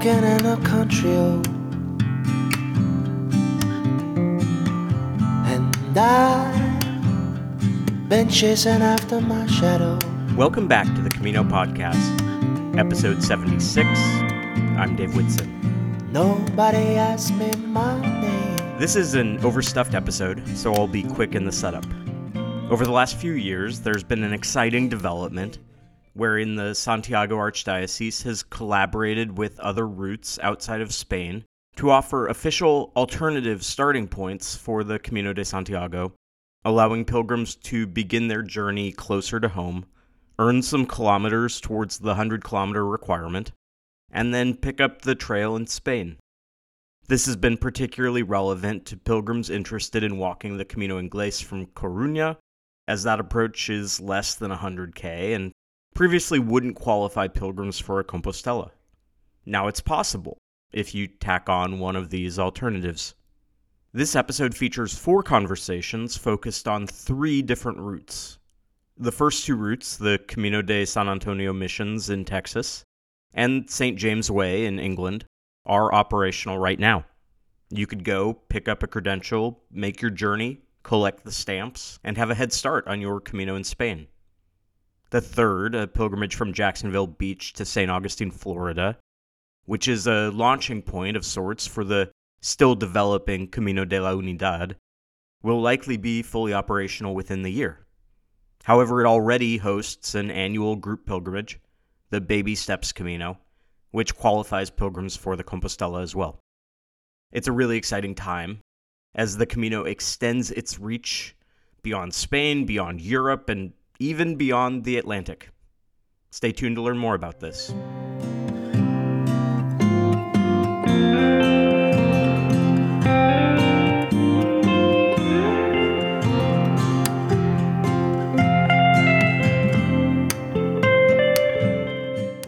walking in a country road. And I've been chasing after my shadow. Welcome back to the Camino Podcast, episode 76. I'm Dave Whitson. Nobody asked me my name. This is an overstuffed episode, so I'll be quick in the setup. Over the last few years, there's been an exciting development wherein the Santiago Archdiocese has collaborated with other routes outside of Spain to offer official alternative starting points for the Camino de Santiago, allowing pilgrims to begin their journey closer to home, earn some kilometers towards the 100 kilometer requirement, and then pick up the trail in Spain. This has been particularly relevant to pilgrims interested in walking the Camino Inglés from Coruña, as that approach is less than 100k and previously wouldn't qualify pilgrims for a Compostela. Now it's possible if you tack on one of these alternatives. This episode features four conversations focused on three different routes. The first two routes, the Camino de San Antonio missions in Texas and St. James Way in England, are operational right now. You could go, pick up a credential, make your journey, collect the stamps, and have a head start on your Camino in Spain. The third, a pilgrimage from Jacksonville Beach to St. Augustine, Florida, which is a launching point of sorts for the still developing Camino de la Unidad, will likely be fully operational within the year. However, it already hosts an annual group pilgrimage, the Baby Steps Camino, which qualifies pilgrims for the Compostela as well. It's a really exciting time as the Camino extends its reach beyond Spain, beyond Europe, and even beyond the Atlantic. Stay tuned to learn more about this.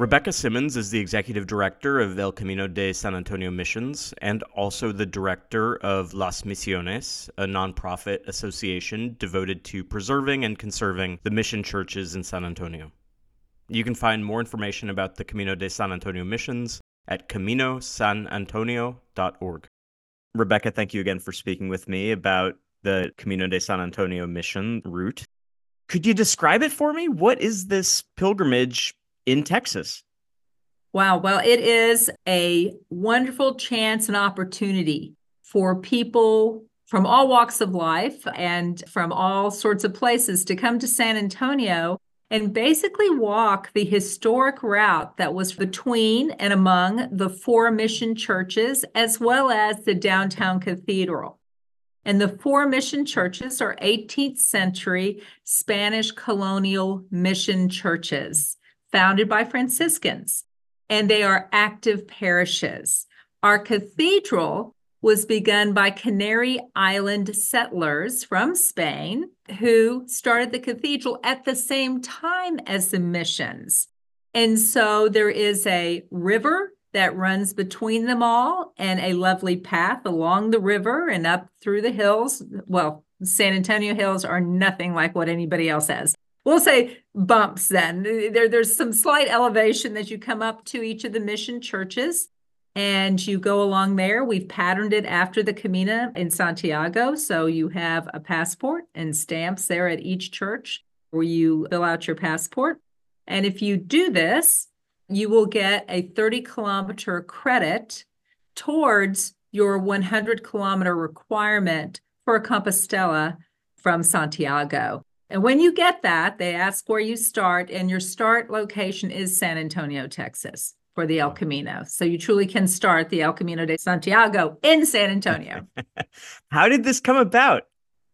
Rebecca Simmons is the executive director of El Camino de San Antonio Missions and also the director of Las Misiones, a nonprofit association devoted to preserving and conserving the mission churches in San Antonio. You can find more information about the Camino de San Antonio missions at caminosanantonio.org. Rebecca, thank you again for speaking with me about the Camino de San Antonio mission route. Could you describe it for me? What is this pilgrimage in Texas. Wow. Well, it is a wonderful chance and opportunity for people from all walks of life and from all sorts of places to come to San Antonio and basically walk the historic route that was between and among the four mission churches as well as the downtown cathedral. And the four mission churches are 18th century Spanish colonial mission churches founded by Franciscans, and they are active parishes. Our cathedral was begun by Canary Island settlers from Spain who started the cathedral at the same time as the missions. And so there is a river that runs between them all and a lovely path along the river and up through the hills. Well, San Antonio Hills are nothing like what anybody else has we'll say bumps then. There, there's some slight elevation as you come up to each of the mission churches and you go along there. We've patterned it after the camino in santiago so you have a passport and stamps there at each church where you fill out your passport. And if you do this you will get a 30 kilometer credit towards your 100 kilometer requirement for a compostela from santiago and when you get that, they ask where you start, and your start location is San Antonio, Texas for the El Camino. So you truly can start the El Camino de Santiago in San Antonio. How did this come about?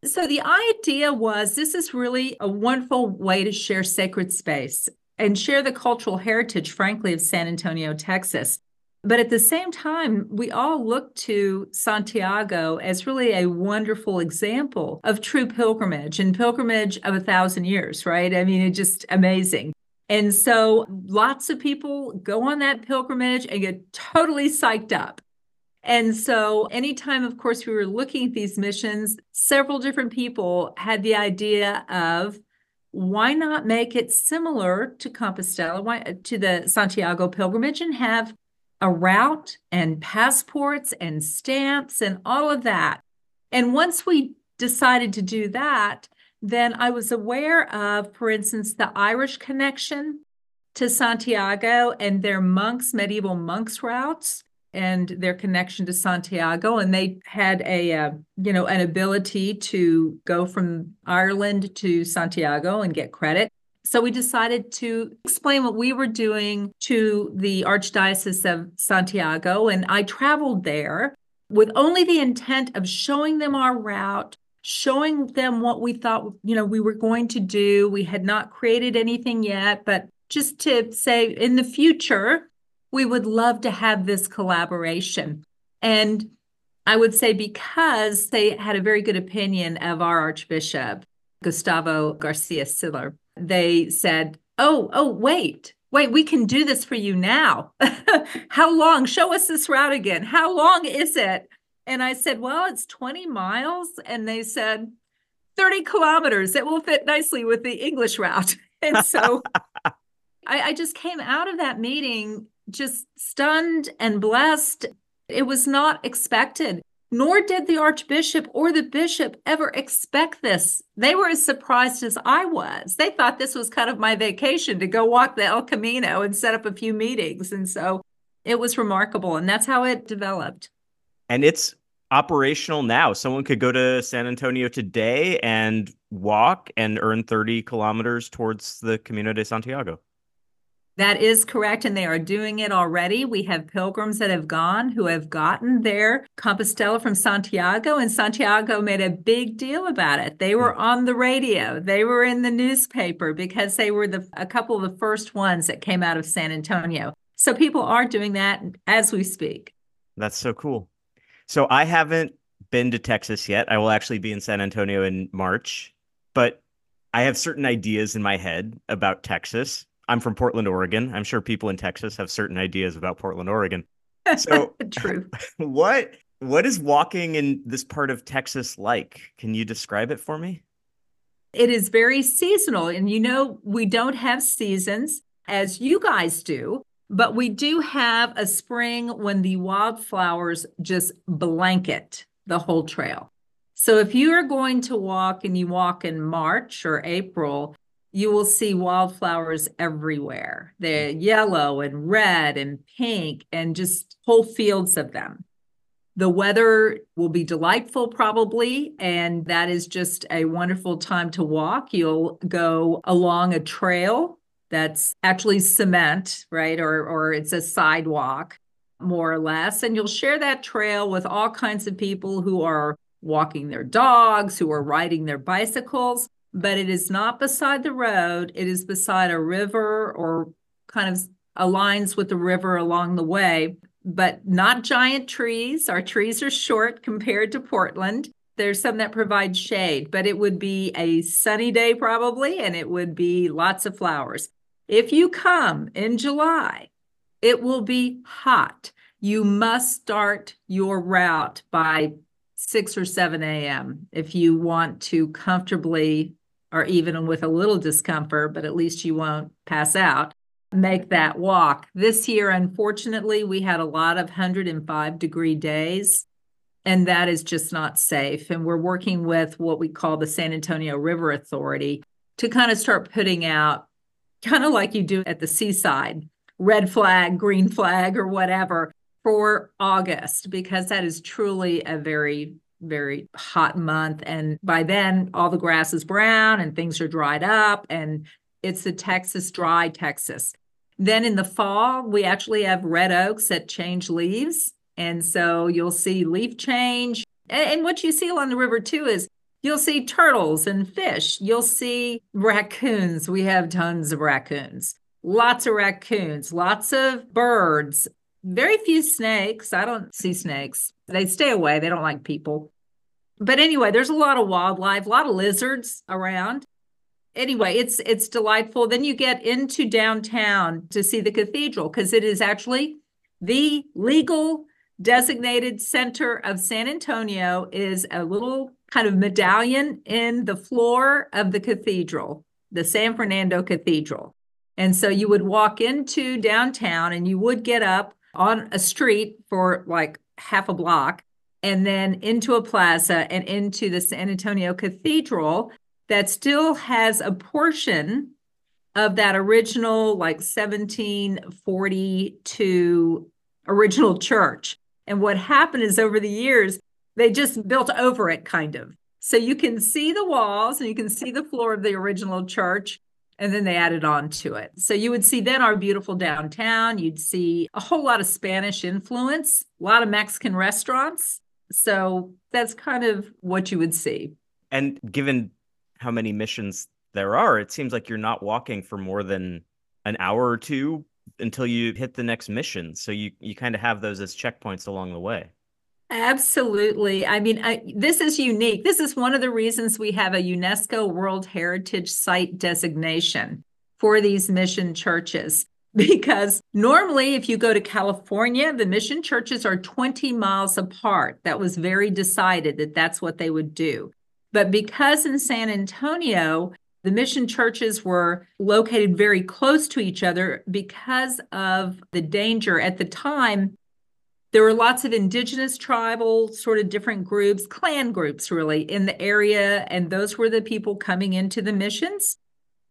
So the idea was this is really a wonderful way to share sacred space and share the cultural heritage, frankly, of San Antonio, Texas. But at the same time, we all look to Santiago as really a wonderful example of true pilgrimage and pilgrimage of a thousand years, right? I mean, it's just amazing. And so lots of people go on that pilgrimage and get totally psyched up. And so, anytime, of course, we were looking at these missions, several different people had the idea of why not make it similar to Compostela, why, to the Santiago pilgrimage, and have a route and passports and stamps and all of that. And once we decided to do that, then I was aware of, for instance, the Irish connection to Santiago and their monks, medieval monks routes and their connection to Santiago. And they had a, uh, you know, an ability to go from Ireland to Santiago and get credit. So we decided to explain what we were doing to the Archdiocese of Santiago. And I traveled there with only the intent of showing them our route, showing them what we thought, you know, we were going to do. We had not created anything yet, but just to say in the future, we would love to have this collaboration. And I would say because they had a very good opinion of our Archbishop, Gustavo Garcia Siller, they said, Oh, oh, wait, wait, we can do this for you now. How long? Show us this route again. How long is it? And I said, Well, it's 20 miles. And they said, 30 kilometers. It will fit nicely with the English route. And so I, I just came out of that meeting just stunned and blessed. It was not expected, nor did the archbishop or the bishop ever expect this. They were as surprised as I was. They thought this was kind of my vacation to go walk the El Camino and set up a few meetings. And so it was remarkable. And that's how it developed. And it's operational now. Someone could go to San Antonio today and walk and earn 30 kilometers towards the Camino de Santiago. That is correct. And they are doing it already. We have pilgrims that have gone who have gotten their Compostela from Santiago, and Santiago made a big deal about it. They were on the radio, they were in the newspaper because they were the, a couple of the first ones that came out of San Antonio. So people are doing that as we speak. That's so cool. So I haven't been to Texas yet. I will actually be in San Antonio in March, but I have certain ideas in my head about Texas I'm from Portland, Oregon. I'm sure people in Texas have certain ideas about Portland, Oregon. So true. What what is walking in this part of Texas like? Can you describe it for me? It is very seasonal. And you know, we don't have seasons as you guys do, but we do have a spring when the wildflowers just blanket the whole trail. So if you are going to walk and you walk in March or April, you will see wildflowers everywhere. They're yellow and red and pink and just whole fields of them. The weather will be delightful, probably, and that is just a wonderful time to walk. You'll go along a trail that's actually cement, right? Or, or it's a sidewalk, more or less. And you'll share that trail with all kinds of people who are walking their dogs, who are riding their bicycles but it is not beside the road. It is beside a river or kind of aligns with the river along the way, but not giant trees. Our trees are short compared to Portland. There's some that provide shade, but it would be a sunny day probably, and it would be lots of flowers. If you come in July, it will be hot. You must start your route by 6 or 7 a.m. if you want to comfortably or even with a little discomfort, but at least you won't pass out, make that walk. This year, unfortunately, we had a lot of 105 degree days, and that is just not safe. And we're working with what we call the San Antonio River Authority to kind of start putting out, kind of like you do at the seaside, red flag, green flag, or whatever for August, because that is truly a very very hot month. And by then, all the grass is brown and things are dried up, and it's the Texas dry Texas. Then in the fall, we actually have red oaks that change leaves. And so you'll see leaf change. And, what you see along the river too is you'll see turtles and fish. You'll see raccoons. We have tons of raccoons, lots of raccoons, lots of birds, very few snakes. I don't see snakes. They stay away. They don't like people. But anyway, there's a lot of wildlife, a lot of lizards around. Anyway, it's it's delightful. Then you get into downtown to see the cathedral because it is actually the legal designated center of San Antonio is a little kind of medallion in the floor of the cathedral, the San Fernando Cathedral. And so you would walk into downtown and you would get up on a street for like half a block and then into a plaza and into the San Antonio Cathedral that still has a portion of that original like 1742 original church. And what happened is over the years, they just built over it kind of. So you can see the walls and you can see the floor of the original church, and then they added on to it. So you would see then our beautiful downtown. You'd see a whole lot of Spanish influence, a lot of Mexican restaurants. So that's kind of what you would see. And given how many missions there are, it seems like you're not walking for more than an hour or two until you hit the next mission. So you you kind of have those as checkpoints along the way. Absolutely. I mean, I, this is unique. This is one of the reasons we have a UNESCO World Heritage Site designation for these mission churches. Because normally, if you go to California, the mission churches are 20 miles apart. That was very decided that that's what they would do. But because in San Antonio, the mission churches were located very close to each other because of the danger at the time. There were lots of indigenous tribal, sort of different groups, clan groups really in the area, and those were the people coming into the missions.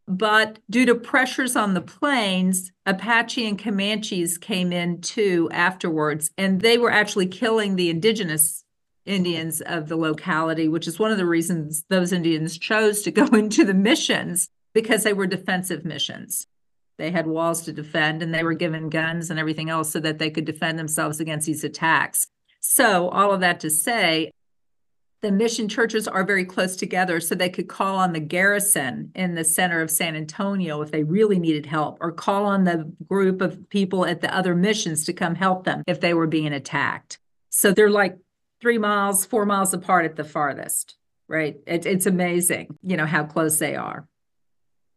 But due to pressures on the plains, Apache and Comanches came in too afterwards, and they were actually killing the indigenous Indians of the locality, which is one of the reasons those Indians chose to go into the missions because they were defensive missions. They had walls to defend and they were given guns and everything else so that they could defend themselves against these attacks. So, all of that to say, the mission churches are very close together so they could call on the garrison in the center of San Antonio if they really needed help, or call on the group of people at the other missions to come help them if they were being attacked. So they're like three miles, four miles apart at the farthest, right? It, it's amazing, you know, how close they are.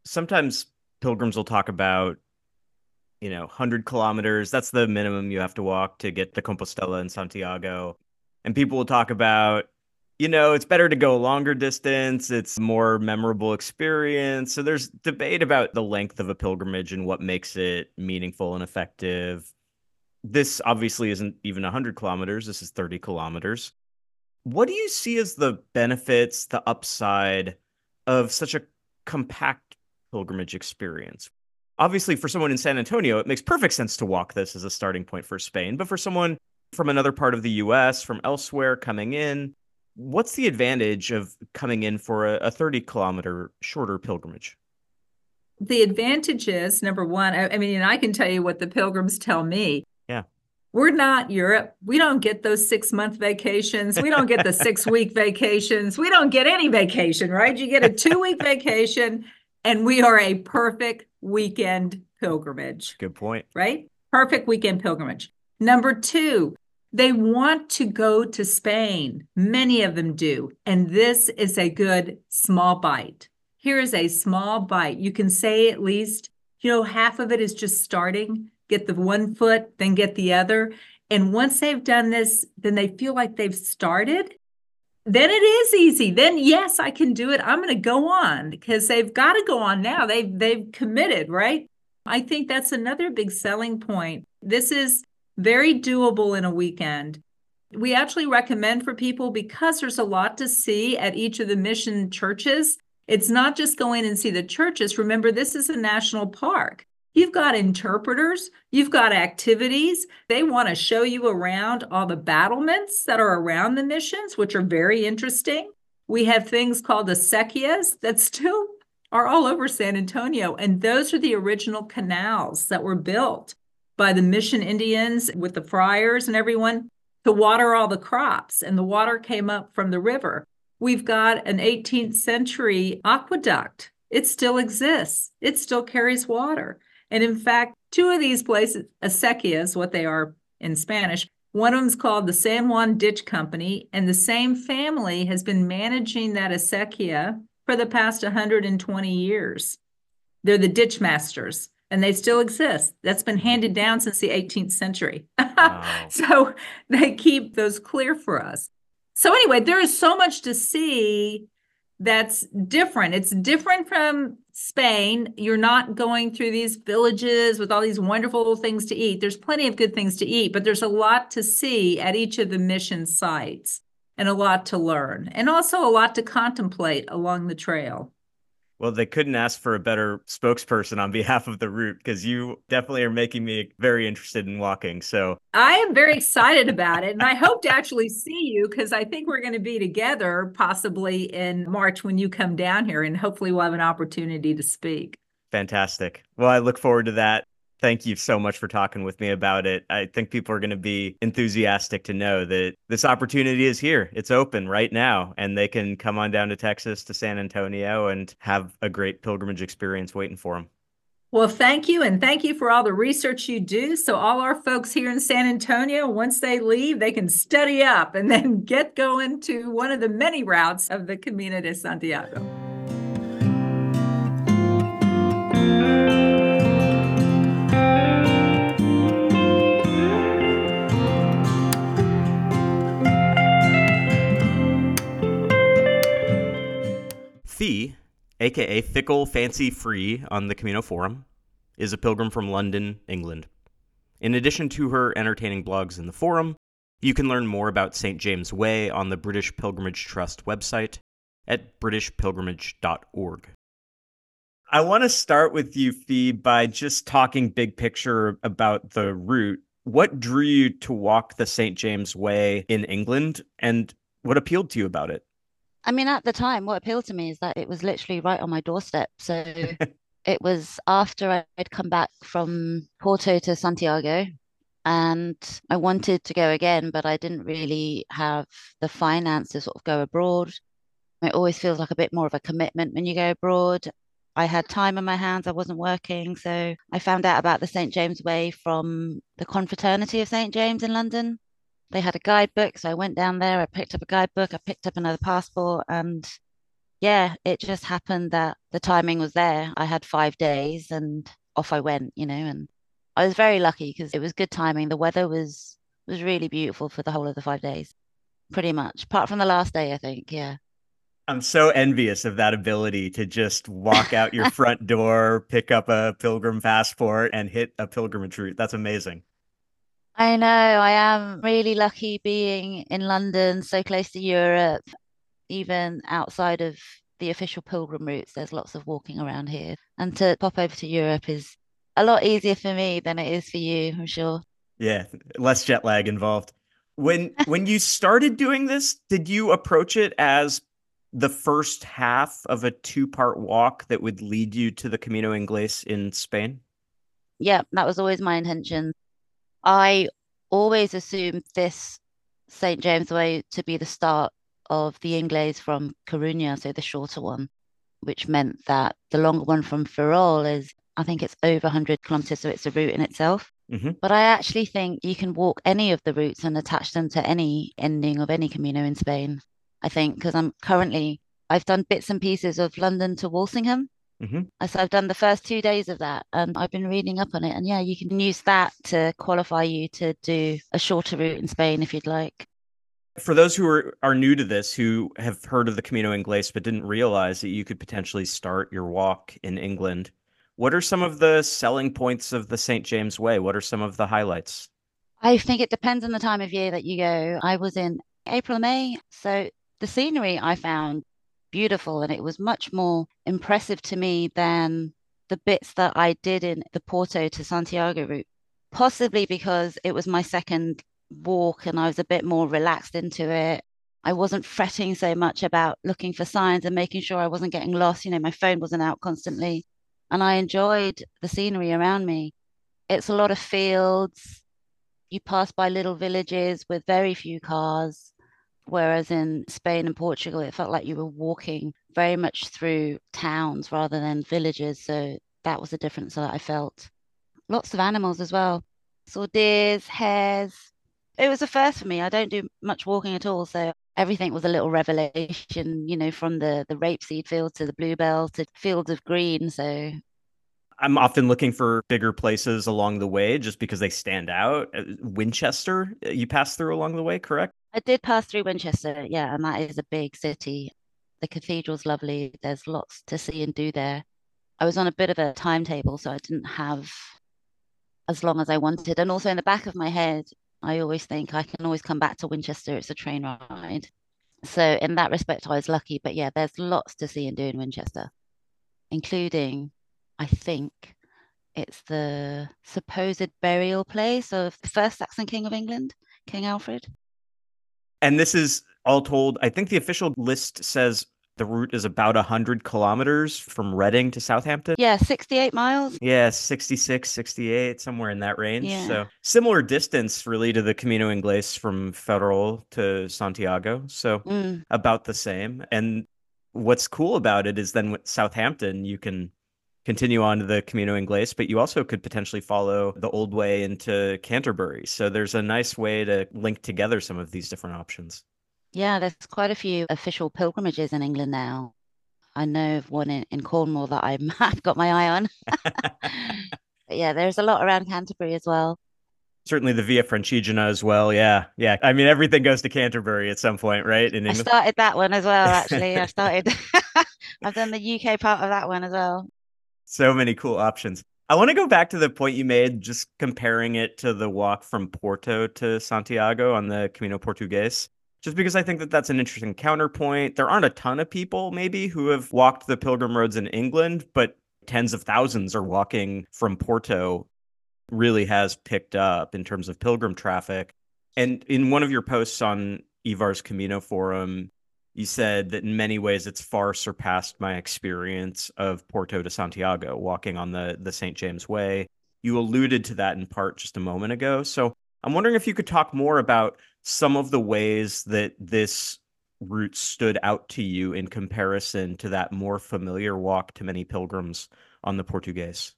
Sometimes pilgrims will talk about, you know, 100 kilometers. That's the minimum you have to walk to get to Compostela and Santiago. And people will talk about, you know, it's better to go a longer distance. It's more memorable experience. So there's debate about the length of a pilgrimage and what makes it meaningful and effective this obviously isn't even 100 kilometers this is 30 kilometers what do you see as the benefits the upside of such a compact pilgrimage experience obviously for someone in san antonio it makes perfect sense to walk this as a starting point for spain but for someone from another part of the us from elsewhere coming in what's the advantage of coming in for a, a 30 kilometer shorter pilgrimage the advantage is number one I, I mean and i can tell you what the pilgrims tell me yeah. We're not Europe. We don't get those six month vacations. We don't get the six week vacations. We don't get any vacation, right? You get a two week vacation, and we are a perfect weekend pilgrimage. Good point. Right? Perfect weekend pilgrimage. Number two, they want to go to Spain. Many of them do. And this is a good small bite. Here is a small bite. You can say at least, you know, half of it is just starting get the one foot, then get the other. And once they've done this, then they feel like they've started. Then it is easy. Then yes, I can do it. I'm going to go on because they've got to go on now. They've they've committed, right? I think that's another big selling point. This is very doable in a weekend. We actually recommend for people because there's a lot to see at each of the mission churches. It's not just going and see the churches. Remember, this is a national park. You've got interpreters, you've got activities. They want to show you around all the battlements that are around the missions, which are very interesting. We have things called the acequias that still are all over San Antonio. And those are the original canals that were built by the mission Indians with the friars and everyone to water all the crops. And the water came up from the river. We've got an 18th century aqueduct. It still exists, it still carries water. And in fact, two of these places, acequias, what they are in Spanish, one of them is called the San Juan Ditch Company, and the same family has been managing that acequia for the past 120 years. They're the ditch masters, and they still exist. That's been handed down since the 18th century. Wow. so they keep those clear for us. So, anyway, there is so much to see that's different. It's different from Spain. You're not going through these villages with all these wonderful things to eat. There's plenty of good things to eat, but there's a lot to see at each of the mission sites and a lot to learn, and also a lot to contemplate along the trail. Well, they couldn't ask for a better spokesperson on behalf of the route because you definitely are making me very interested in walking. So I am very excited about it. And I hope to actually see you because I think we're going to be together possibly in March when you come down here. And hopefully we'll have an opportunity to speak. Fantastic. Well, I look forward to that thank you so much for talking with me about it. I think people are going to be enthusiastic to know that this opportunity is here. It's open right now, and they can come on down to Texas to San Antonio and have a great pilgrimage experience waiting for them. Well, thank you. And thank you for all the research you do. So, all our folks here in San Antonio, once they leave, they can study up and then get going to one of the many routes of the Camino de Santiago. Fee, aka Fickle Fancy Free on the Camino Forum, is a pilgrim from London, England. In addition to her entertaining blogs in the forum, you can learn more about St. James Way on the British Pilgrimage Trust website at britishpilgrimage.org. I want to start with you, Fee, by just talking big picture about the route. What drew you to walk the St. James Way in England, and what appealed to you about it? I mean, at the time, what appealed to me is that it was literally right on my doorstep. So it was after I'd come back from Porto to Santiago and I wanted to go again, but I didn't really have the finance to sort of go abroad. It always feels like a bit more of a commitment when you go abroad. I had time on my hands, I wasn't working. So I found out about the St. James Way from the Confraternity of St. James in London they had a guidebook. So I went down there, I picked up a guidebook, I picked up another passport, and yeah, it just happened that the timing was there. I had five days and off I went, you know, and I was very lucky because it was good timing. The weather was was really beautiful for the whole of the five days, pretty much, apart from the last day, I think. Yeah. I'm so envious of that ability to just walk out your front door, pick up a pilgrim passport, and hit a pilgrimage route. That's amazing. I know. I am really lucky being in London, so close to Europe, even outside of the official pilgrim routes. There's lots of walking around here. And to pop over to Europe is a lot easier for me than it is for you, I'm sure. Yeah, less jet lag involved. When when you started doing this, did you approach it as the first half of a two-part walk that would lead you to the Camino Inglés in Spain? Yeah, that was always my intention. I always assumed this St. James Way to be the start of the Inglés from Coruña, so the shorter one, which meant that the longer one from Ferrol is, I think it's over 100 kilometers, so it's a route in itself. Mm-hmm. But I actually think you can walk any of the routes and attach them to any ending of any Camino in Spain. I think because I'm currently, I've done bits and pieces of London to Walsingham, Mm-hmm. So I've done the first two days of that and I've been reading up on it. And yeah, you can use that to qualify you to do a shorter route in Spain if you'd like. For those who are, are new to this, who have heard of the Camino Inglés but didn't realize that you could potentially start your walk in England, what are some of the selling points of the St. James Way? What are some of the highlights? I think it depends on the time of year that you go. I was in April, May. So the scenery I found beautiful and it was much more impressive to me than the bits that I did in the Porto to Santiago route, possibly because it was my second walk and I was a bit more relaxed into it. I wasn't fretting so much about looking for signs and making sure I wasn't getting lost. You know, my phone wasn't out constantly. And I enjoyed the scenery around me. It's a lot of fields. You pass by little villages with very few cars. Whereas in Spain and Portugal, it felt like you were walking very much through towns rather than villages. So that was a difference that I felt. Lots of animals as well. Saw deers, hares. It was a first for me. I don't do much walking at all. So everything was a little revelation, you know, from the, the rapeseed field to the bluebell to fields of green. So I'm often looking for bigger places along the way just because they stand out. Uh, Winchester, you passed through along the way, correct? I did pass through Winchester, yeah, and that is a big city. The cathedral's lovely. There's lots to see and do there. I was on a bit of a timetable, so I didn't have as long as I wanted. And also in the back of my head, I always think I can always come back to Winchester. It's a train ride. So in that respect, I was lucky. But yeah, there's lots to see and do in Winchester, including, I think, it's the supposed burial place of the first Saxon king of England, King Alfred. And this is all told, I think the official list says the route is about 100 kilometers from Reading to Southampton. Yeah, 68 miles. Yeah, 66, 68, somewhere in that range. Yeah. So similar distance really to the Camino Inglés from Ferrol to Santiago. So Mm, about the same. And what's cool about it is then with Southampton, you can continue on to the Camino Inglés, but you also could potentially follow the old way into Canterbury. So there's a nice way to link together some of these different options. yeah, there's quite a few official pilgrimages in England now. I know of one in, in Cornwall that I'm, I've got my eye on. But yeah, there's a lot around Canterbury as well. Certainly the Via Francigena as well. Yeah. Yeah. I mean, everything goes to Canterbury at some point, right? In I started that one as well, actually. I started, I've done the UK part of that one as well. So many cool options. I want to go back to the point you made, just comparing it to the walk from Porto to Santiago on the Camino Portugues, just because I think that that's an interesting counterpoint. There aren't a ton of people, maybe, who have walked the pilgrim roads in England, but tens of thousands are walking from Porto. Really has picked up in terms of pilgrim traffic. And in one of your posts on Ivar's Camino forum, you said that in many ways it's far surpassed my experience of Porto to Santiago, walking on the, the St. James Way. You alluded to that in part just a moment ago. So I'm wondering if you could talk more about some of the ways that this route stood out to you in comparison to that more familiar walk to many pilgrims on the Portuguese.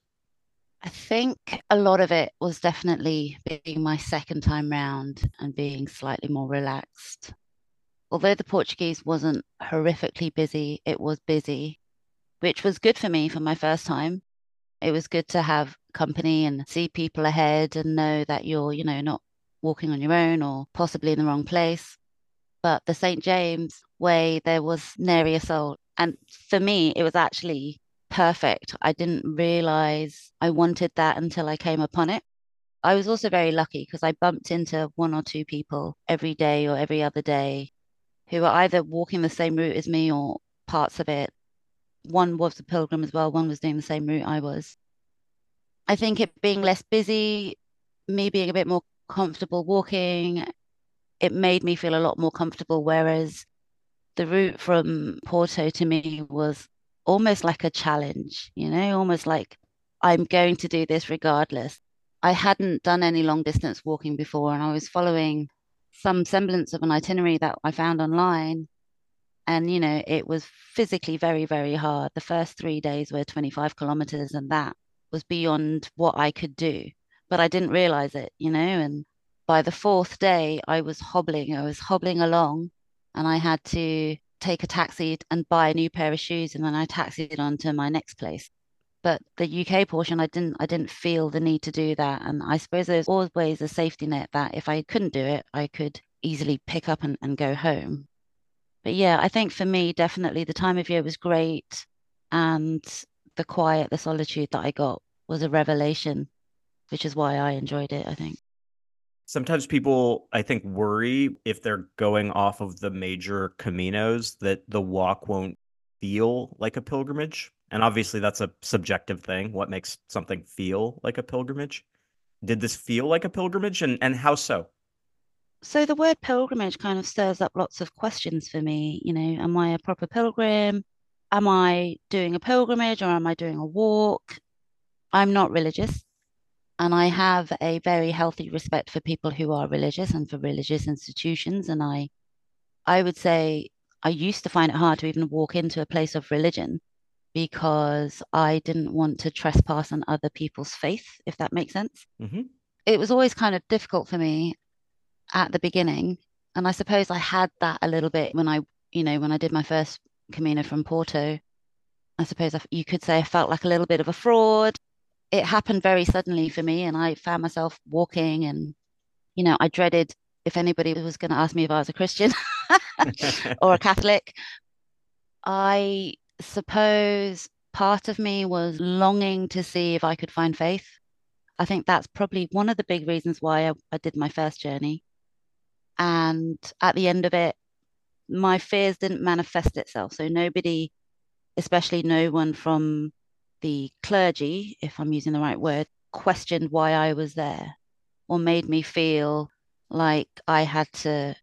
I think a lot of it was definitely being my second time round and being slightly more relaxed. Although the Portuguese wasn't horrifically busy, it was busy, which was good for me for my first time. It was good to have company and see people ahead and know that you're, you know, not walking on your own or possibly in the wrong place. But the St. James way, there was nary a soul. And for me, it was actually perfect. I didn't realize I wanted that until I came upon it. I was also very lucky because I bumped into one or two people every day or every other day who were either walking the same route as me or parts of it. One was a pilgrim as well, one was doing the same route I was. I think it being less busy, me being a bit more comfortable walking, it made me feel a lot more comfortable. Whereas the route from Porto to me was almost like a challenge, you know, almost like I'm going to do this regardless. I hadn't done any long distance walking before, and I was following some semblance of an itinerary that I found online. And, you know, it was physically very, very hard. The first three days were 25 kilometers, and that was beyond what I could do. But I didn't realize it, you know. And by the fourth day, I was hobbling, I was hobbling along, and I had to take a taxi and buy a new pair of shoes. And then I taxied on to my next place but the UK portion, I didn't I didn't feel the need to do that. And I suppose there's always a safety net that if I couldn't do it, I could easily pick up and, and go home. But yeah, I think for me, definitely the time of year was great. And the quiet, the solitude that I got was a revelation, which is why I enjoyed it, I think. Sometimes people, I think, worry if they're going off of the major caminos that the walk won't feel like a pilgrimage. And obviously, that's a subjective thing. What makes something feel like a pilgrimage? Did this feel like a pilgrimage, and and how so? So the word pilgrimage kind of stirs up lots of questions for me. You know, am I a proper pilgrim? Am I doing a pilgrimage or am I doing a walk? I'm not religious. And I have a very healthy respect for people who are religious and for religious institutions. And I I would say I used to find it hard to even walk into a place of religion because I didn't want to trespass on other people's faith, if that makes sense. hmm It was always kind of difficult for me at the beginning. And I suppose I had that a little bit when I, you know, when I did my first Camino from Porto. I suppose I, you could say I felt like a little bit of a fraud. It happened very suddenly for me, and I found myself walking, and, you know, I dreaded if anybody was going to ask me if I was a Christian or a Catholic. I suppose part of me was longing to see if I could find faith. I think that's probably one of the big reasons why I, I did my first journey. And at the end of it, my fears didn't manifest itself. So nobody, especially no one from the clergy, if I'm using the right word, questioned why I was there or made me feel like I had to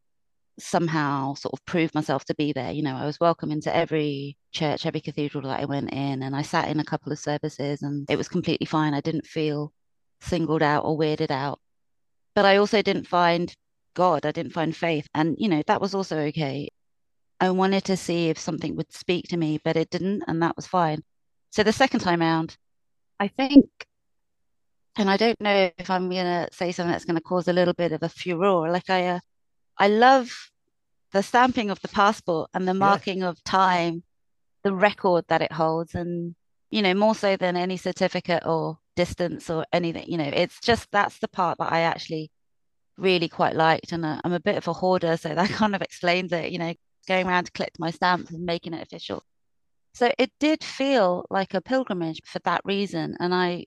somehow sort of prove myself to be there. You know, I was welcome into every church, every cathedral that I went in, and I sat in a couple of services and it was completely fine. I didn't feel singled out or weirded out. But I also didn't find God, I didn't find faith. And, you know, that was also okay. I wanted to see if something would speak to me, but it didn't, and that was fine. So the second time around, I think, and I don't know if I'm gonna say something that's gonna cause a little bit of a furor. Like I, uh, I love the stamping of the passport and the marking yeah. of time, the record that it holds, and you know more so than any certificate or distance or anything. You know, it's just that's the part that I actually really quite liked, and uh, I'm a bit of a hoarder, so that kind of explains it. You know, going around to collect my stamps and making it official. So it did feel like a pilgrimage for that reason. And I,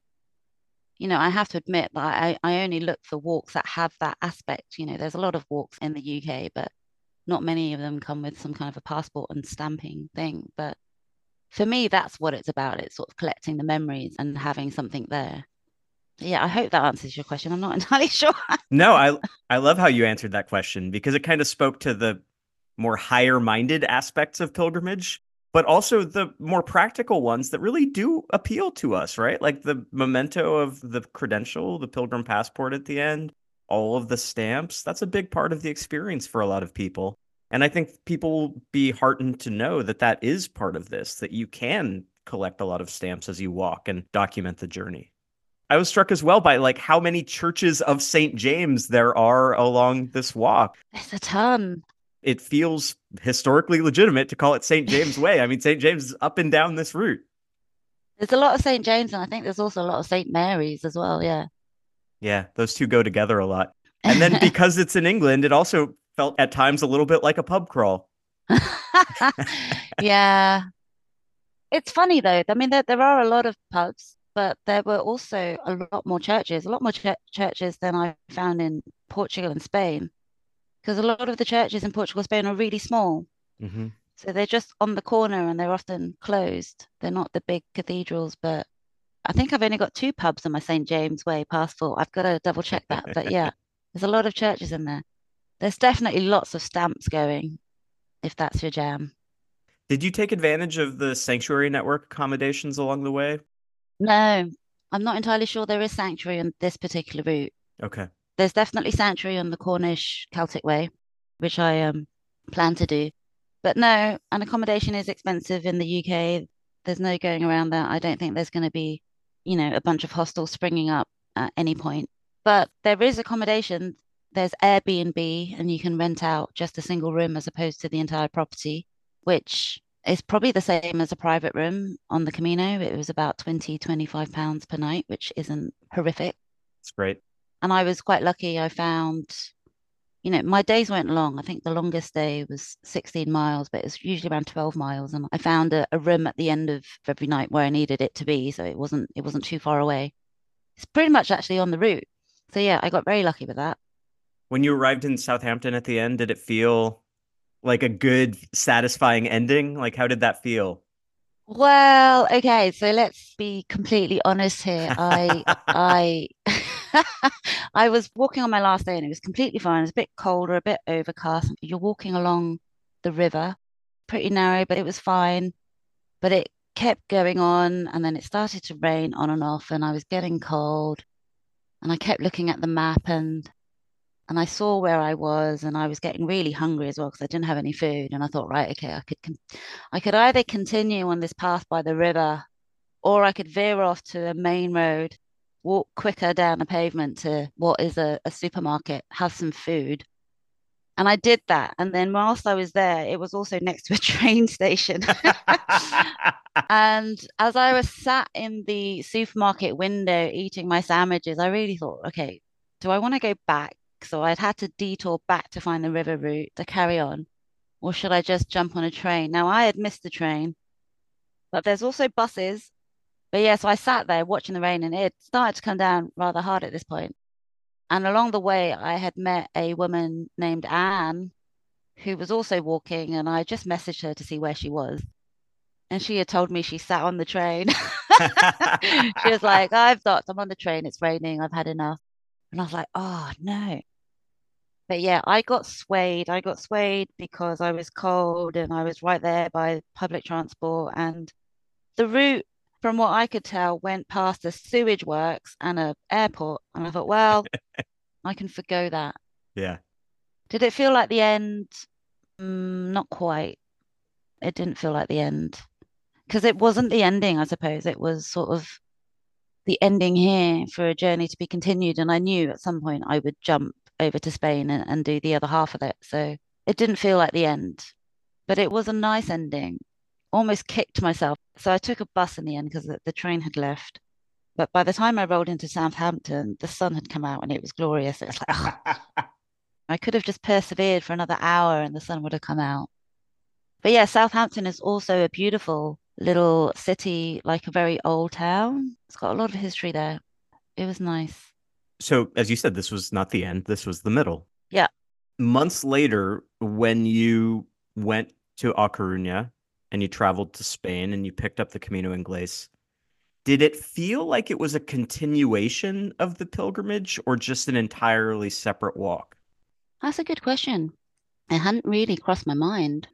you know, I have to admit that I, I only look for walks that have that aspect. You know, there's a lot of walks in the UK, but not many of them come with some kind of a passport and stamping thing. But for me, that's what it's about. It's sort of collecting the memories and having something there. Yeah, I hope that answers your question. I'm not entirely sure. no, I I love how you answered that question because it kind of spoke to the more higher minded aspects of pilgrimage but also the more practical ones that really do appeal to us, right? Like the memento of the credential, the pilgrim passport at the end, all of the stamps. That's a big part of the experience for a lot of people. And I think people will be heartened to know that that is part of this, that you can collect a lot of stamps as you walk and document the journey. I was struck as well by like how many churches of St. James there are along this walk. It's a ton it feels historically legitimate to call it St. James Way. I mean, St. James is up and down this route. There's a lot of St. James, and I think there's also a lot of St. Mary's as well. Yeah. Yeah, those two go together a lot. And then because it's in England, it also felt at times a little bit like a pub crawl. yeah. It's funny though. I mean, there, there are a lot of pubs, but there were also a lot more churches, a lot more ch- churches than I found in Portugal and Spain because a lot of the churches in Portugal, Spain are really small. Mm-hmm. So they're just on the corner and they're often closed. They're not the big cathedrals, but I think I've only got two pubs on my St. James Way passport. I've got to double check that. But yeah, there's a lot of churches in there. There's definitely lots of stamps going if that's your jam. Did you take advantage of the sanctuary network accommodations along the way? No, I'm not entirely sure there is sanctuary on this particular route. Okay there's definitely sanctuary on the Cornish Celtic Way, which I um, plan to do. But no, an accommodation is expensive in the UK. There's no going around that. I don't think there's going to be, you know, a bunch of hostels springing up at any point. But there is accommodation. There's Airbnb, and you can rent out just a single room as opposed to the entire property, which is probably the same as a private room on the Camino. It was about 20, 25 pounds per night, which isn't horrific. It's great. And I was quite lucky. I found, you know, my days weren't long. I think the longest day was 16 miles, but it was usually around 12 miles. And I found a, a room at the end of every night where I needed it to be. So it wasn't it wasn't too far away. It's pretty much actually on the route. So yeah, I got very lucky with that. When you arrived in Southampton at the end, did it feel like a good, satisfying ending? Like how did that feel? Well, okay, so let's be completely honest here. I I I was walking on my last day and it was completely fine. It was a bit colder, a bit overcast. You're walking along the river, pretty narrow, but it was fine. But it kept going on and then it started to rain on and off and I was getting cold. And I kept looking at the map and and I saw where I was and I was getting really hungry as well because I didn't have any food and I thought right okay I could I could either continue on this path by the river or I could veer off to a main road walk quicker down a pavement to what is a, a supermarket, have some food. And I did that. And then whilst I was there, it was also next to a train station. and as I was sat in the supermarket window eating my sandwiches, I really thought, okay, do I want to go back? So I'd had to detour back to find the river route to carry on. or should I just jump on a train? Now, I had missed the train, but there's also buses. But yeah, so I sat there watching the rain and it started to come down rather hard at this point. And along the way, I had met a woman named Anne who was also walking, and I just messaged her to see where she was. And she had told me she sat on the train. she was like, I've docked, I'm on the train, it's raining, I've had enough. And I was like, oh no. But yeah, I got swayed. I got swayed because I was cold and I was right there by public transport. And the route, from what I could tell, went past a sewage works and a airport. And I thought, well, I can forgo that. Yeah. Did it feel like the end? Mm, not quite. It didn't feel like the end because it wasn't the ending, I suppose. It was sort of the ending here for a journey to be continued. And I knew at some point I would jump over to Spain and, and do the other half of it. So it didn't feel like the end, but it was a nice ending. Almost kicked myself. So I took a bus in the end because the, the train had left. But by the time I rolled into Southampton, the sun had come out and it was glorious. It was like, oh. I could have just persevered for another hour and the sun would have come out. But yeah, Southampton is also a beautiful little city, like a very old town. It's got a lot of history there. It was nice. So, as you said, this was not the end, this was the middle. Yeah. Months later, when you went to A Coruña and you traveled to Spain and you picked up the Camino Inglés, did it feel like it was a continuation of the pilgrimage or just an entirely separate walk? That's a good question. It hadn't really crossed my mind.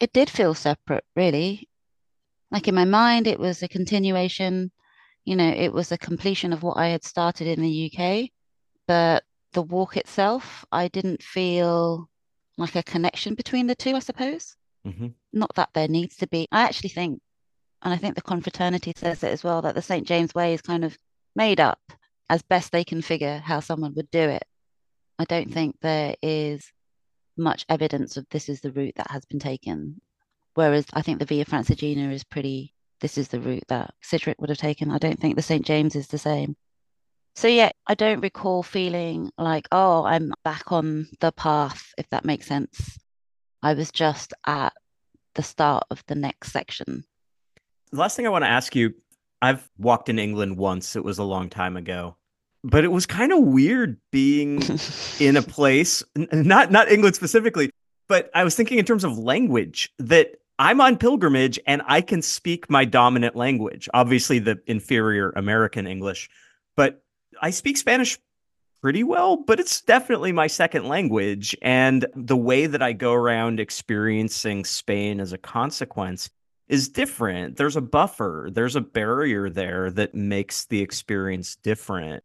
It did feel separate, really. Like in my mind, it was a continuation you know, it was a completion of what I had started in the UK, but the walk itself, I didn't feel like a connection between the two, I suppose. Mm-hmm. Not that there needs to be. I actually think, and I think the confraternity says it as well, that the St. James Way is kind of made up as best they can figure how someone would do it. I don't think there is much evidence of this is the route that has been taken. Whereas I think the Via Francigena is pretty this is the route that Sigeric would have taken. I don't think the St. James is the same. So, yeah, I don't recall feeling like, oh, I'm back on the path, if that makes sense. I was just at the start of the next section. The last thing I want to ask you I've walked in England once, it was a long time ago. But it was kind of weird being in a place, not not England specifically, but I was thinking in terms of language that I'm on pilgrimage and I can speak my dominant language, obviously the inferior American English, but I speak Spanish pretty well, but it's definitely my second language. And the way that I go around experiencing Spain as a consequence is different. There's a buffer, there's a barrier there that makes the experience different.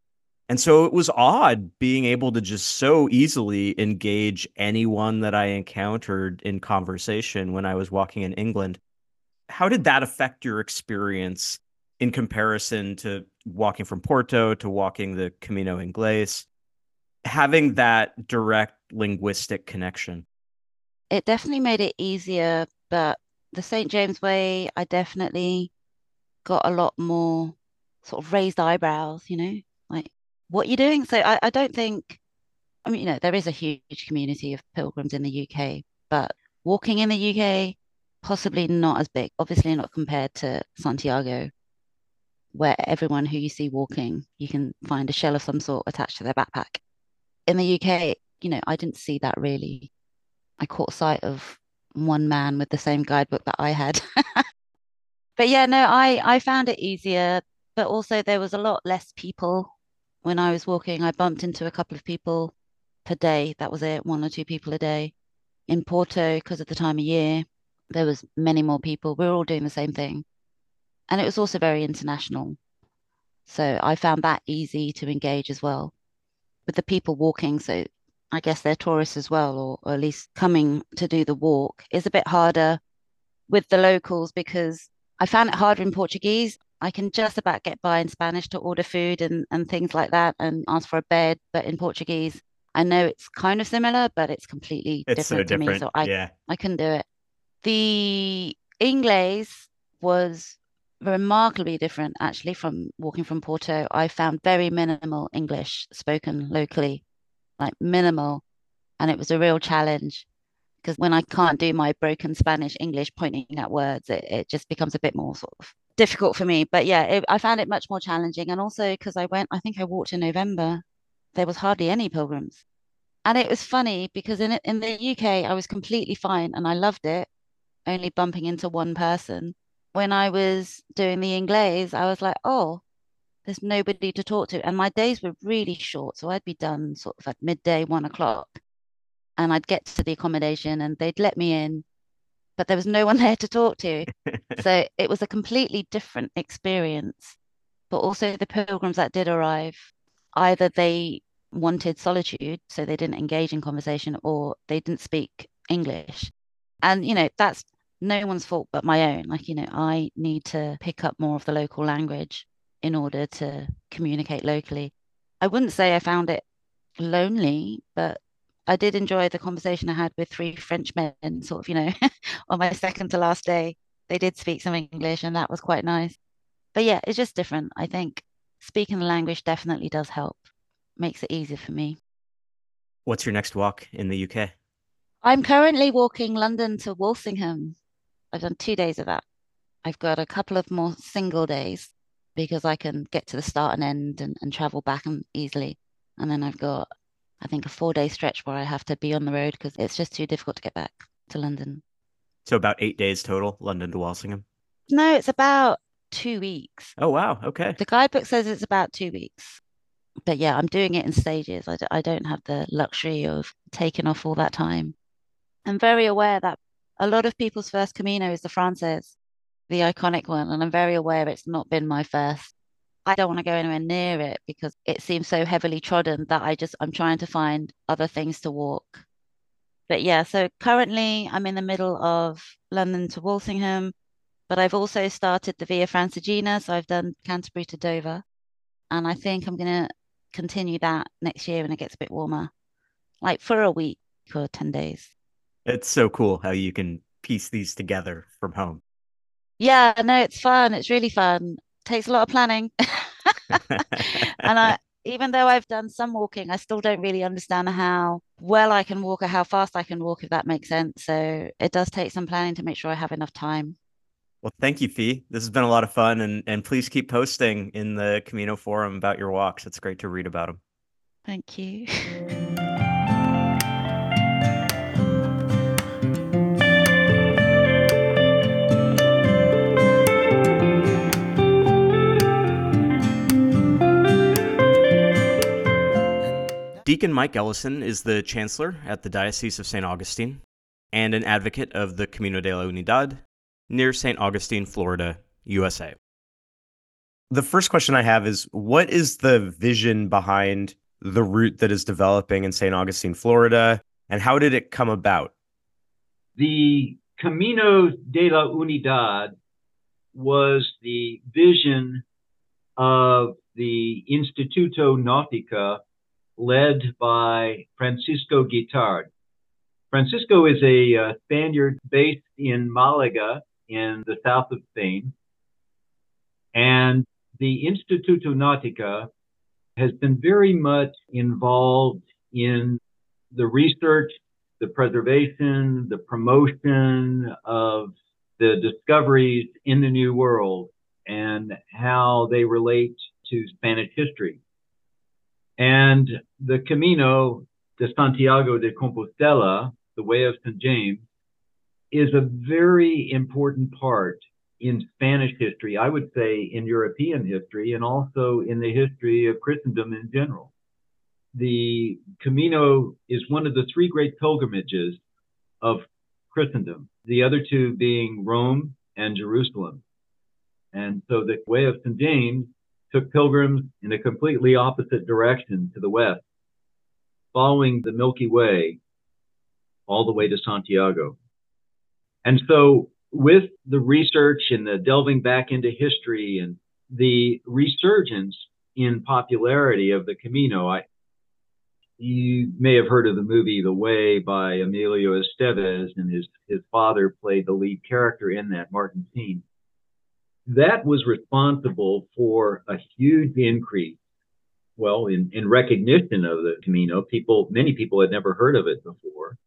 And so it was odd being able to just so easily engage anyone that I encountered in conversation when I was walking in England. How did that affect your experience in comparison to walking from Porto to walking the Camino Inglés? Having mm-hmm. that direct linguistic connection. It definitely made it easier, but the St. James Way, I definitely got a lot more sort of raised eyebrows, you know, like what you're doing. So I, I don't think, I mean, you know, there is a huge community of pilgrims in the UK, but walking in the UK, possibly not as big, obviously not compared to Santiago, where everyone who you see walking, you can find a shell of some sort attached to their backpack. In the UK, you know, I didn't see that really. I caught sight of one man with the same guidebook that I had. but yeah, no, I I found it easier, but also there was a lot less people when I was walking, I bumped into a couple of people per day. That was it, one or two people a day. In Porto, because of the time of year, there was many more people. We were all doing the same thing. And it was also very international. So I found that easy to engage as well with the people walking. So I guess they're tourists as well, or, or at least coming to do the walk, is a bit harder with the locals because I found it harder in Portuguese. I can just about get by in Spanish to order food and, and things like that and ask for a bed. But in Portuguese, I know it's kind of similar, but it's completely it's different so to different. me. So I, yeah. I couldn't do it. The Inglés was remarkably different actually from walking from Porto. I found very minimal English spoken locally, like minimal. And it was a real challenge because when I can't do my broken Spanish English pointing at words, it, it just becomes a bit more sort of difficult for me. But yeah, it, I found it much more challenging. And also because I went, I think I walked in November, there was hardly any pilgrims. And it was funny because in in the UK, I was completely fine and I loved it, only bumping into one person. When I was doing the Inglés, I was like, oh, there's nobody to talk to. And my days were really short. So I'd be done sort of at midday, one o'clock. And I'd get to the accommodation and they'd let me in, but there was no one there to talk to. so it was a completely different experience. But also the pilgrims that did arrive, either they wanted solitude, so they didn't engage in conversation, or they didn't speak English. And, you know, that's no one's fault but my own. Like, you know, I need to pick up more of the local language in order to communicate locally. I wouldn't say I found it lonely, but I did enjoy the conversation I had with three Frenchmen, sort of, you know, on my second to last day. They did speak some English, and that was quite nice. But yeah, it's just different. I think speaking the language definitely does help, makes it easier for me. What's your next walk in the UK? I'm currently walking London to Walsingham. I've done two days of that. I've got a couple of more single days because I can get to the start and end and, and travel back and easily. And then I've got, I think, a four day stretch where I have to be on the road because it's just too difficult to get back to London. So about eight days total, London to Walsingham? No, it's about two weeks. Oh, wow. Okay. The guidebook says it's about two weeks. But yeah, I'm doing it in stages. I d- I don't have the luxury of taking off all that time. I'm very aware that a lot of people's first Camino is the Frances the iconic one, and I'm very aware it's not been my first. I don't want to go anywhere near it because it seems so heavily trodden that I just I'm trying to find other things to walk. But yeah, so currently I'm in the middle of London to Walsingham, but I've also started the Via Francigena, so I've done Canterbury to Dover, and I think I'm gonna continue that next year when it gets a bit warmer, like for a week or ten days. It's so cool how you can piece these together from home. Yeah, no, it's fun. It's really fun. Takes a lot of planning. and I even though I've done some walking, I still don't really understand how well I can walk or how fast I can walk, if that makes sense. So it does take some planning to make sure I have enough time. Well, thank you, Fee. This has been a lot of fun, and and please keep posting in the Camino forum about your walks. It's great to read about them. Thank you. Deacon Mike Ellison is the chancellor at the Diocese of St. Augustine and an advocate of the Camino de la Unidad near St. Augustine, Florida, USA. The first question I have is What is the vision behind the route that is developing in St. Augustine, Florida, and how did it come about? The Camino de la Unidad was the vision of the Instituto Nautica led by Francisco Guitard. Francisco is a uh, Spaniard based in Malaga in the south of Spain. And the Instituto Nautica has been very much involved in the research, the preservation, the promotion of the discoveries in the New World and how they relate to Spanish history. And the Camino de Santiago de Compostela, the way of St. James, is a very important part in Spanish history, I would say in European history, and also in the history of Christendom in general. The Camino is one of the three great pilgrimages of Christendom, the other two being Rome and Jerusalem. And so the way of St. James took pilgrims in a completely opposite direction to the west, following the Milky Way all the way to Santiago. And so, with the research and the delving back into history and the resurgence in popularity of the Camino, I, you may have heard of the movie The Way by Emilio Estevez, and his, his father played the lead character in that, Martin Sheen that was responsible for a huge increase. Well, in, in recognition of the Camino, people, many people had never heard of it before.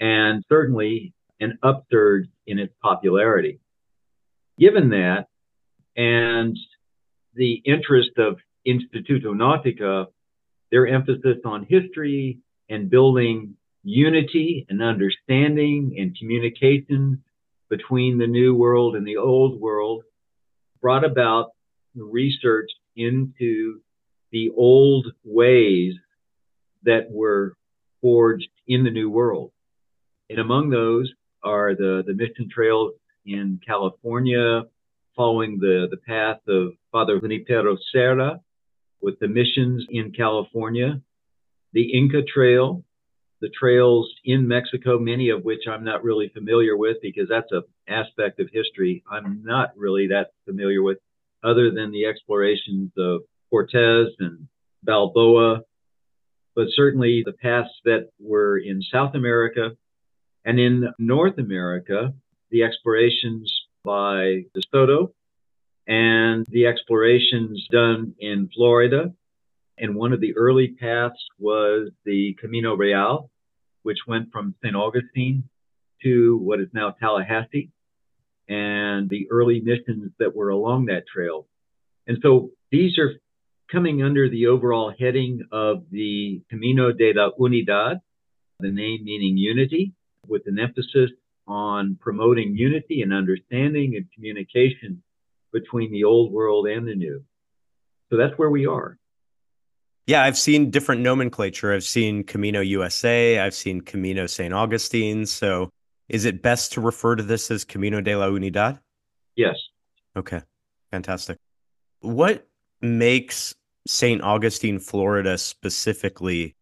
and certainly an upsurge in its popularity. Given that, and the interest of Instituto Nautica, their emphasis on history and building unity and understanding and communication between the new world and the old world brought about research into the old ways that were forged in the new world. And among those are the, the mission trails in California, following the, the path of Father Junipero Serra with the missions in California, the Inca Trail, the trails in Mexico, many of which I'm not really familiar with because that's an aspect of history I'm not really that familiar with, other than the explorations of Cortez and Balboa, but certainly the paths that were in South America and in North America, the explorations by De Soto and the explorations done in Florida. And one of the early paths was the Camino Real, which went from St. Augustine to what is now Tallahassee, and the early missions that were along that trail. And so these are coming under the overall heading of the Camino de la Unidad, the name meaning unity, with an emphasis on promoting unity and understanding and communication between the old world and the new. So that's where we are. Yeah, I've seen different nomenclature. I've seen Camino USA, I've seen Camino St. Augustine. So is it best to refer to this as Camino de la Unidad? Yes. Okay, fantastic. What makes St. Augustine, Florida specifically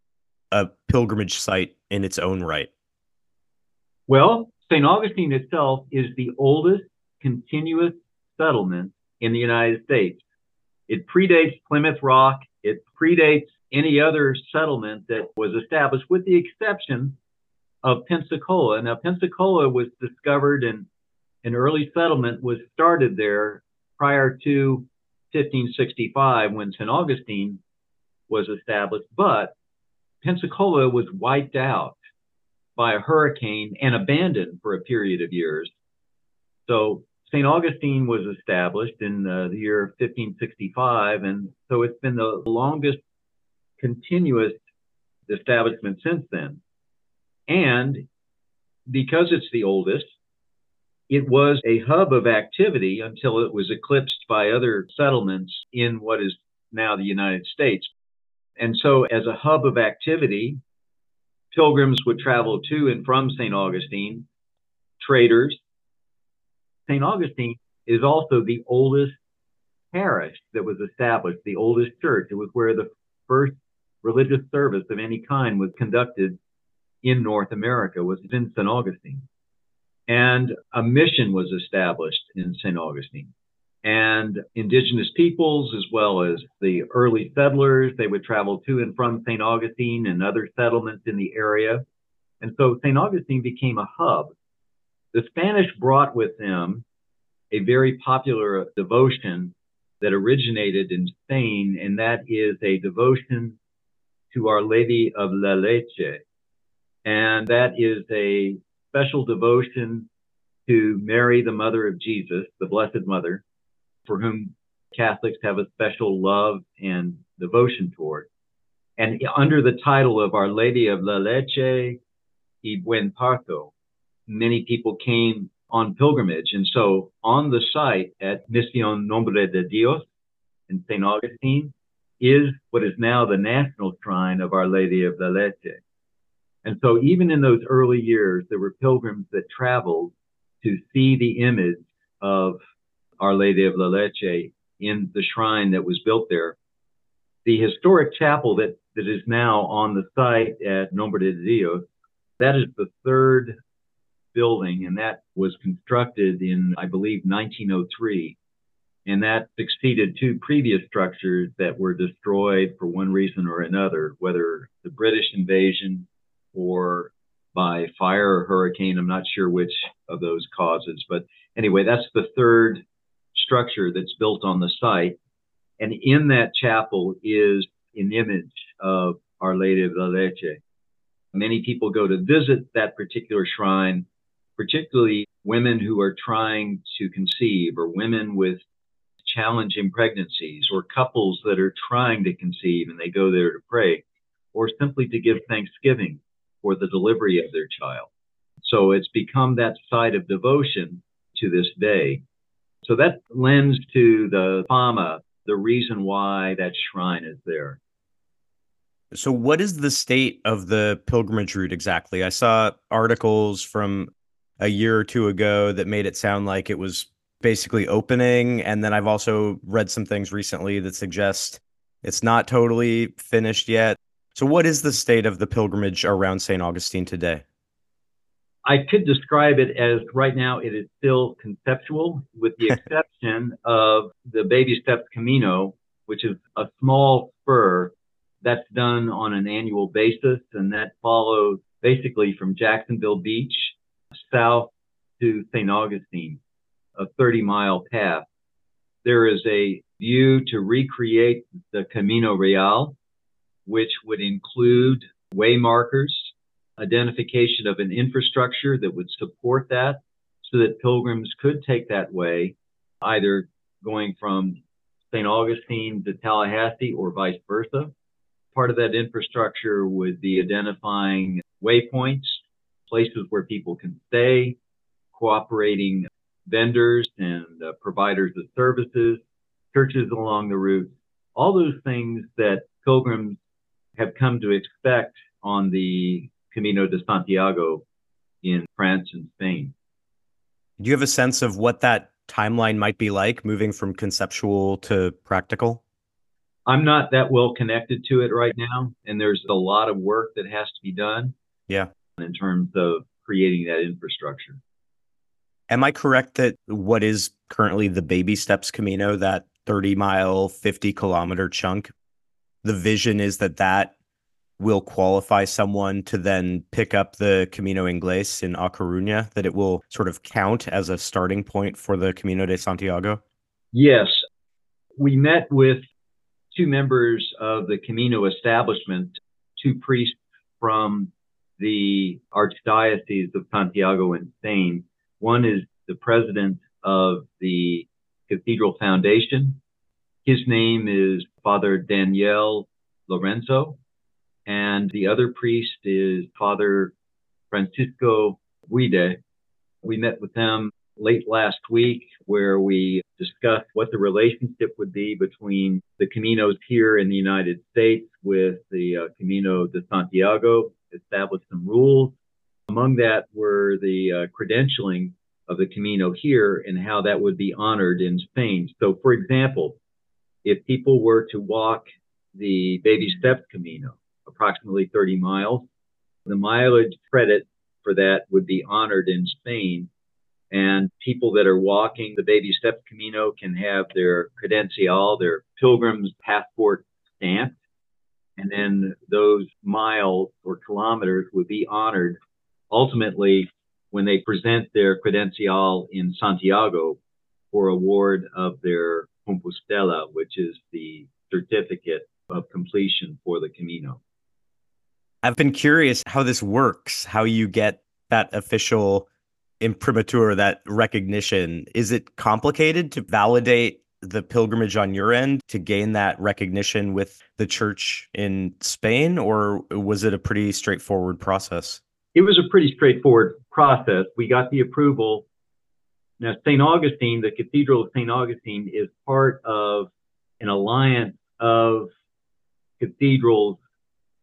a pilgrimage site in its own right? Well, St. Augustine itself is the oldest continuous settlement in the United States. It predates Plymouth Rock. It predates any other settlement that was established, with the exception of Pensacola. Now, Pensacola was discovered and an early settlement was started there prior to 1565 when St. Augustine was established, but Pensacola was wiped out by a hurricane and abandoned for a period of years. So St. Augustine was established in uh, the year 1565, and so it's been the longest continuous establishment since then. And because it's the oldest, it was a hub of activity until it was eclipsed by other settlements in what is now the United States. And so, as a hub of activity, pilgrims would travel to and from St. Augustine, traders, St. Augustine is also the oldest parish that was established, the oldest church. It was where the first religious service of any kind was conducted in North America was in St. Augustine. And a mission was established in St. Augustine. And indigenous peoples, as well as the early settlers, they would travel to and from St. Augustine and other settlements in the area. And so St. Augustine became a hub the Spanish brought with them a very popular devotion that originated in Spain, and that is a devotion to Our Lady of La Leche. And that is a special devotion to Mary, the mother of Jesus, the Blessed Mother, for whom Catholics have a special love and devotion toward. And under the title of Our Lady of La Leche y Buen Parto, many people came on pilgrimage. And so on the site at Misión Nombre de Dios in St. Augustine is what is now the national shrine of Our Lady of La Leche. And so even in those early years, there were pilgrims that traveled to see the image of Our Lady of La Leche in the shrine that was built there. The historic chapel that, that is now on the site at Nombre de Dios, that is the third building, and that was constructed in, I believe, 1903. And that succeeded two previous structures that were destroyed for one reason or another, whether the British invasion or by fire or hurricane. I'm not sure which of those causes. But anyway, that's the third structure that's built on the site. And in that chapel is an image of Our Lady of La Leche. Many people go to visit that particular shrine, particularly women who are trying to conceive or women with challenging pregnancies or couples that are trying to conceive and they go there to pray or simply to give thanksgiving for the delivery of their child. So it's become that site of devotion to this day. So that lends to the fama, the reason why that shrine is there. So, what is the state of the pilgrimage route exactly? I saw articles from a year or two ago that made it sound like it was basically opening. And then I've also read some things recently that suggest it's not totally finished yet. So, what is the state of the pilgrimage around St. Augustine today? I could describe it as right now it is still conceptual, with the exception of the Baby Steps Camino, which is a small spur that's done on an annual basis, and that follows basically from Jacksonville Beach south to St. Augustine, a 30 mile path. There is a view to recreate the Camino Real, which would include way markers, identification of an infrastructure that would support that so that pilgrims could take that way, either going from St. Augustine to Tallahassee or vice versa. Part of that infrastructure would be identifying waypoints, places where people can stay, cooperating vendors and uh, providers of services, churches along the route, all those things that pilgrims have come to expect on the Camino de Santiago in France and Spain. Do you have a sense of what that timeline might be like moving from conceptual to practical? I'm not that well connected to it right now, and there's a lot of work that has to be done. Yeah. In terms of creating that infrastructure. Am I correct that what is currently the Baby Steps Camino, that 30 mile, 50 kilometer chunk, the vision is that that will qualify someone to then pick up the Camino Inglés in A Coruña, that it will sort of count as a starting point for the Camino de Santiago? Yes. We met with two members of the Camino establishment, two priests from the Archdiocese of Santiago in Spain. One is the president of the Cathedral Foundation. His name is Father Daniel Lorenzo. And the other priest is Father Francisco Buide. We met with them late last week where we discussed what the relationship would be between the Caminos here in the United States with the uh, Camino de Santiago, established some rules. Among that were the uh, credentialing of the Camino here and how that would be honored in Spain. So, for example, if people were to walk the Baby Steps Camino, approximately 30 miles, the mileage credit for that would be honored in Spain. And people that are walking the Baby Steps Camino can have their credencial, their pilgrim's passport stamped. And then those miles or kilometers would be honored ultimately when they present their credencial in Santiago for award of their Compostela, which is the certificate of completion for the Camino. I've been curious how this works, how you get that official imprimatur, that recognition. Is it complicated to validate the pilgrimage on your end to gain that recognition with the church in Spain, or was it a pretty straightforward process? It was a pretty straightforward process. We got the approval. Now, St. Augustine, the Cathedral of St. Augustine, is part of an alliance of cathedrals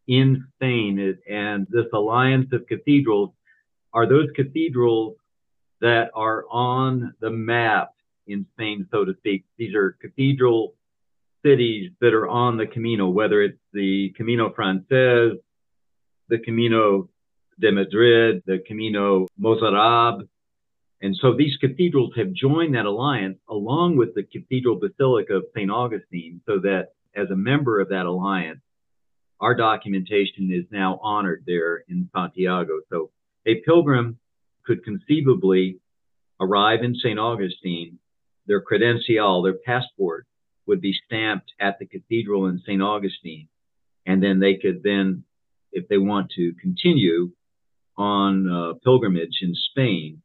in Spain. And this alliance of cathedrals are those cathedrals that are on the map in Spain, so to speak. These are cathedral cities that are on the Camino, whether it's the Camino Frances, the Camino de Madrid, the Camino Mozarab. And so these cathedrals have joined that alliance along with the Cathedral Basilica of St. Augustine, so that as a member of that alliance, our documentation is now honored there in Santiago. So a pilgrim could conceivably arrive in St. Augustine, their credencial, their passport would be stamped at the cathedral in St. Augustine, and then they could then if they want to continue on uh, pilgrimage in Spain,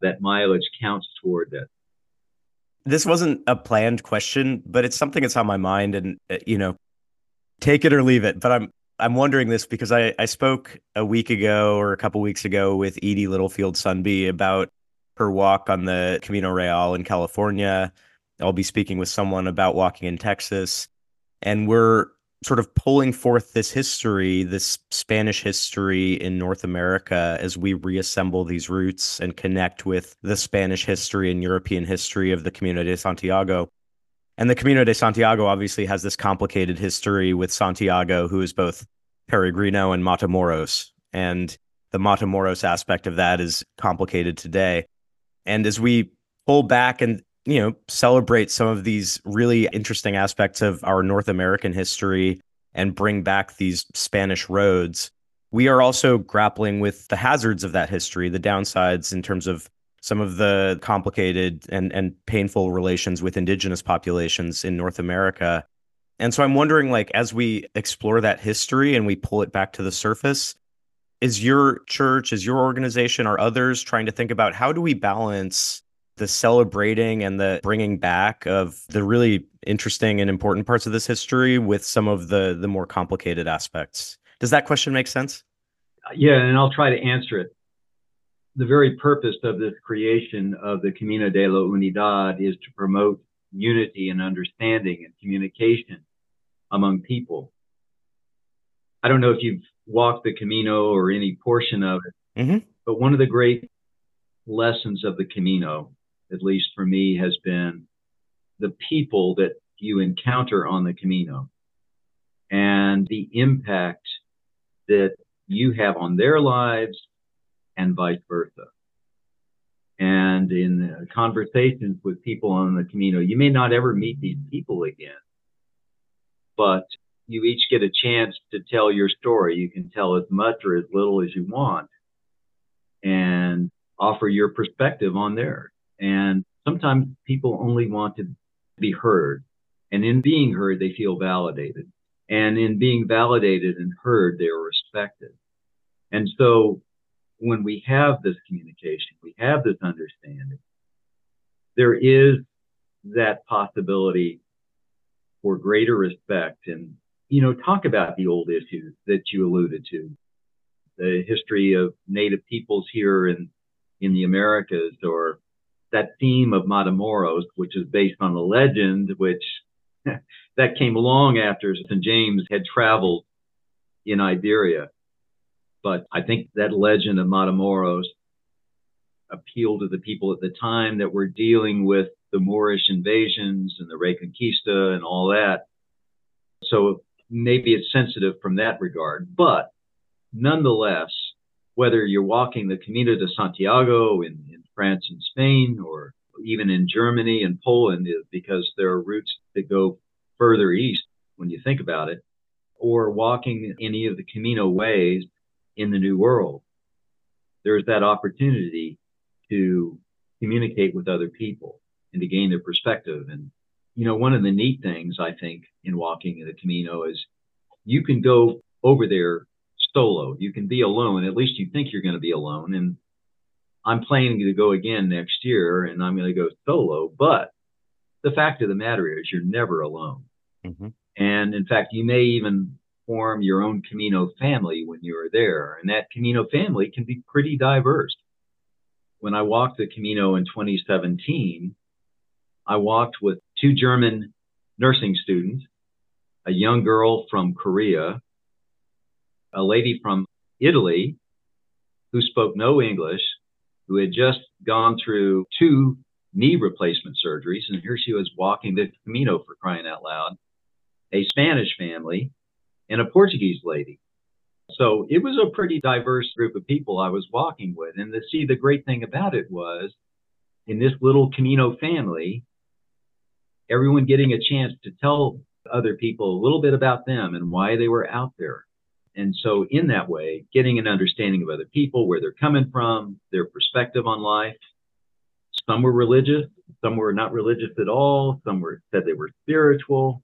that mileage counts toward that. This wasn't a planned question, but it's something that's on my mind, and uh, you know, take it or leave it. But I'm I'm wondering this because I I spoke a week ago or a couple weeks ago with Edie Littlefield Sundby about her walk on the Camino Real in California. I'll be speaking with someone about walking in Texas, and we're sort of pulling forth this history, this Spanish history in North America as we reassemble these roots and connect with the Spanish history and European history of the Camino de Santiago. And the Camino de Santiago obviously has this complicated history with Santiago, who is both Peregrino and Matamoros. And the Matamoros aspect of that is complicated today. And as we pull back and you know, celebrate some of these really interesting aspects of our North American history and bring back these Spanish roads. We are also grappling with the hazards of that history, the downsides in terms of some of the complicated and, and painful relations with indigenous populations in North America. And so I'm wondering, like, as we explore that history and we pull it back to the surface, is your church, is your organization, are others trying to think about how do we balance the celebrating and the bringing back of the really interesting and important parts of this history with some of the the more complicated aspects. Does that question make sense? Yeah, and I'll try to answer it. The very purpose of this creation of the Camino de la Unidad is to promote unity and understanding and communication among people. I don't know if you've walked the Camino or any portion of it, mm-hmm. but one of the great lessons of the Camino at least for me, has been the people that you encounter on the Camino and the impact that you have on their lives and vice versa. And in conversations with people on the Camino, you may not ever meet these people again, but you each get a chance to tell your story. You can tell as much or as little as you want and offer your perspective on theirs. And sometimes people only want to be heard. And in being heard, they feel validated. And in being validated and heard, they are respected. And so when we have this communication, we have this understanding, there is that possibility for greater respect and, you know, talk about the old issues that you alluded to, the history of native peoples here in, in the Americas or that theme of Matamoros, which is based on a legend, which that came along after St. James had traveled in Iberia. But I think that legend of Matamoros appealed to the people at the time that were dealing with the Moorish invasions and the Reconquista and all that. So maybe it's sensitive from that regard. But nonetheless, whether you're walking the Camino de Santiago in, in France and Spain, or even in Germany and Poland, because there are routes that go further east when you think about it, or walking any of the Camino ways in the New World, there's that opportunity to communicate with other people and to gain their perspective. And, you know, one of the neat things I think in walking the Camino is you can go over there solo. You can be alone. At least you think you're going to be alone. And I'm planning to go again next year and I'm going to go solo. But the fact of the matter is, you're never alone. Mm-hmm. And in fact, you may even form your own Camino family when you're there. And that Camino family can be pretty diverse. When I walked the Camino in 2017, I walked with two German nursing students, a young girl from Korea, a lady from Italy who spoke no English, who had just gone through two knee replacement surgeries, and here she was walking the Camino for crying out loud, a Spanish family, and a Portuguese lady. So it was a pretty diverse group of people I was walking with. And to see the great thing about it was in this little Camino family, everyone getting a chance to tell other people a little bit about them and why they were out there. And so, in that way, getting an understanding of other people, where they're coming from, their perspective on life. Some were religious, some were not religious at all, some were said they were spiritual.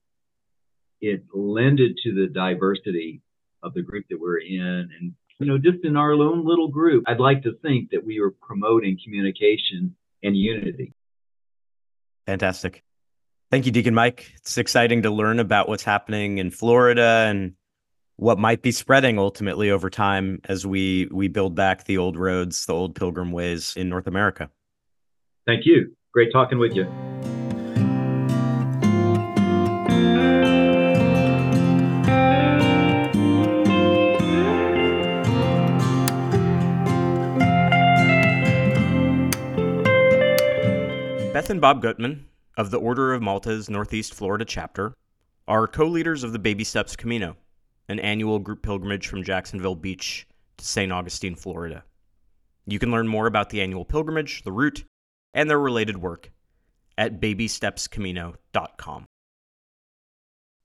It lended to the diversity of the group that we're in. And, you know, just in our own little group, I'd like to think that we were promoting communication and unity. Fantastic. Thank you, Deacon Mike. It's exciting to learn about what's happening in Florida and what might be spreading ultimately over time as we we build back the old roads, the old pilgrim ways in North America. Thank you. Great talking with you. Beth and Bob Gutman of the Order of Malta's Northeast Florida chapter are co leaders of the Baby Steps Camino, an annual group pilgrimage from Jacksonville Beach to St. Augustine, Florida. You can learn more about the annual pilgrimage, the route, and their related work at babystepscamino.com.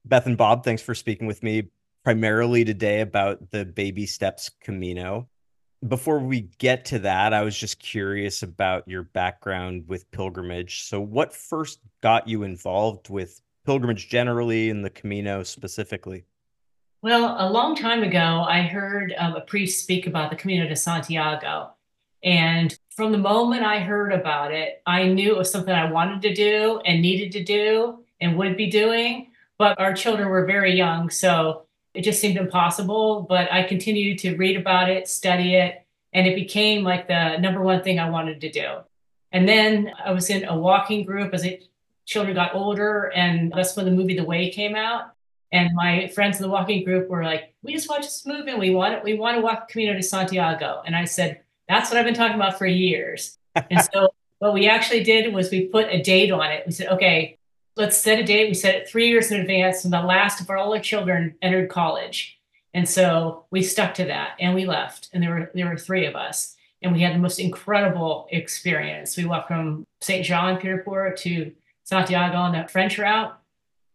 Beth and Bob, thanks for speaking with me primarily today about the Baby Steps Camino before we get to that, I was just curious about your background with pilgrimage. So, what first got you involved with pilgrimage generally and the Camino specifically? Well, a long time ago, I heard um, a priest speak about the Camino de Santiago. And from the moment I heard about it, I knew it was something I wanted to do and needed to do and would be doing. But our children were very young. So it just seemed impossible. But I continued to read about it, study it, and it became like the number one thing I wanted to do. And then I was in a walking group as it, children got older, and that's when the movie The Way came out. And my friends in the walking group were like, "We just watched this movie, and we want it. We want to walk the Camino de Santiago." And I said, "That's what I've been talking about for years." and so what we actually did was we put a date on it. We said, "Okay, let's set a date. We set it three years in advance, and the last of all our children entered college. And so we stuck to that and we left. And there were there were three of us. And we had the most incredible experience. We walked from Pied de Port to Santiago on that French route.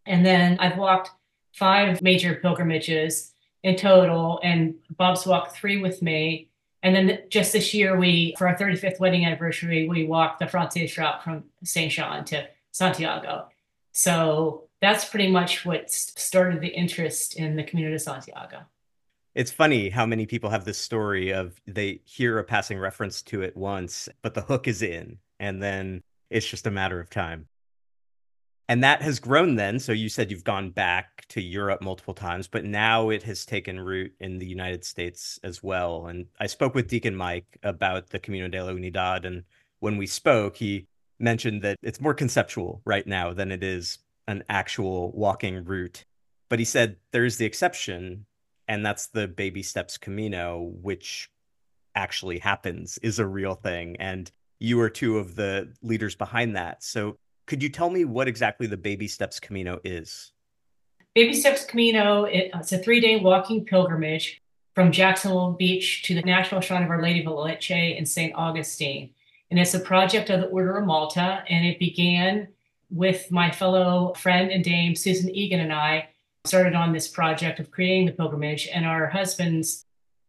And then I've walked five major pilgrimages in total, and Bob's walked three with me. And then just this year, we, for our 35th wedding anniversary, we walked the Frances route from St. Jean to Santiago. So that's pretty much what started the interest in the Camino de Santiago. It's funny how many people have this story of they hear a passing reference to it once, but the hook is in, and then it's just a matter of time. And that has grown then. So you said you've gone back to Europe multiple times, but now it has taken root in the United States as well. And I spoke with Deacon Mike about the Camino de la Unidad. And when we spoke, he mentioned that it's more conceptual right now than it is an actual walking route. But he said there's the exception, and that's the Baby Steps Camino, which actually happens, is a real thing. And you are two of the leaders behind that. So could you tell me what exactly the Baby Steps Camino is? Baby Steps Camino, uh, it's a three day walking pilgrimage from Jacksonville Beach to the National Shrine of Our Lady of Leche in St. Augustine. And it's a project of the Order of Malta, and it began with my fellow friend and dame Susan Egan and I started on this project of creating the pilgrimage, and our husbands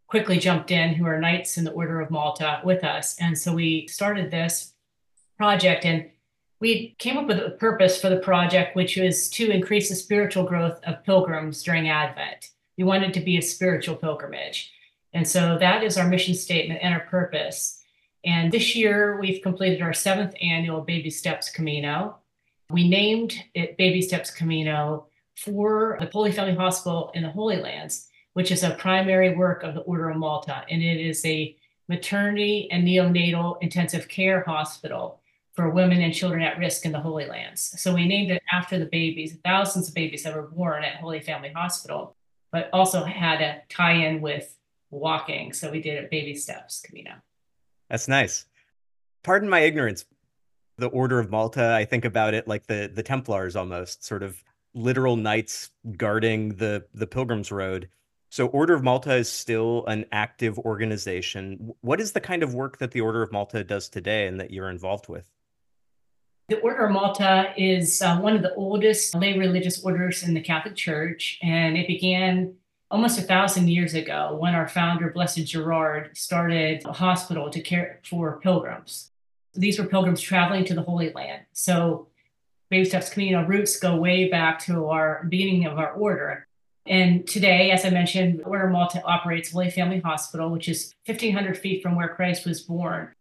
quickly jumped in, who are knights in the Order of Malta, with us. And so we started this project, and we came up with a purpose for the project, which was to increase the spiritual growth of pilgrims during Advent. We wanted to be a spiritual pilgrimage. And so that is our mission statement and our purpose. And this year, we've completed our seventh annual Baby Steps Camino. We named it Baby Steps Camino for the Holy Family Hospital in the Holy Lands, which is a primary work of the Order of Malta. And it is a maternity and neonatal intensive care hospital for women and children at risk in the Holy Lands. So we named it after the babies, thousands of babies that were born at Holy Family Hospital, but also had a tie in with walking. So we did it Baby Steps Camino. That's nice. Pardon my ignorance. The Order of Malta, I think about it like the the Templars almost, sort of literal knights guarding the the Pilgrim's Road. So Order of Malta is still an active organization. What is the kind of work that the Order of Malta does today and that you're involved with? The Order of Malta is uh, one of the oldest lay religious orders in the Catholic Church, and it began almost a thousand years ago when our founder, Blessed Gerard, started a hospital to care for pilgrims. These were pilgrims traveling to the Holy Land. So Baby Steps Camino roots go way back to our beginning of our order. And today, as I mentioned, Order Malta operates Holy Family Hospital, which is 1,500 feet from where Christ was born,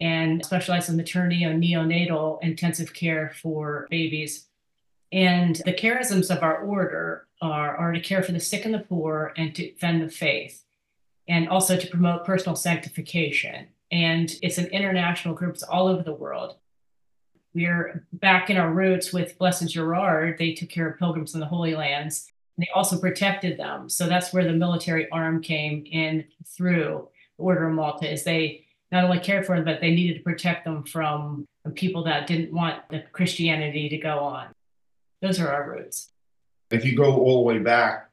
and specializes in maternity and neonatal intensive care for babies. And the charisms of our order are, are to care for the sick and the poor and to defend the faith, and also to promote personal sanctification. And it's an international group, it's all over the world. We're back in our roots with Blessed Gerard. They took care of pilgrims in the Holy Lands. And they also protected them. So that's where the military arm came in through the Order of Malta, is they not only cared for them, but they needed to protect them from people that didn't want the Christianity to go on. Those are our roots. If you go all the way back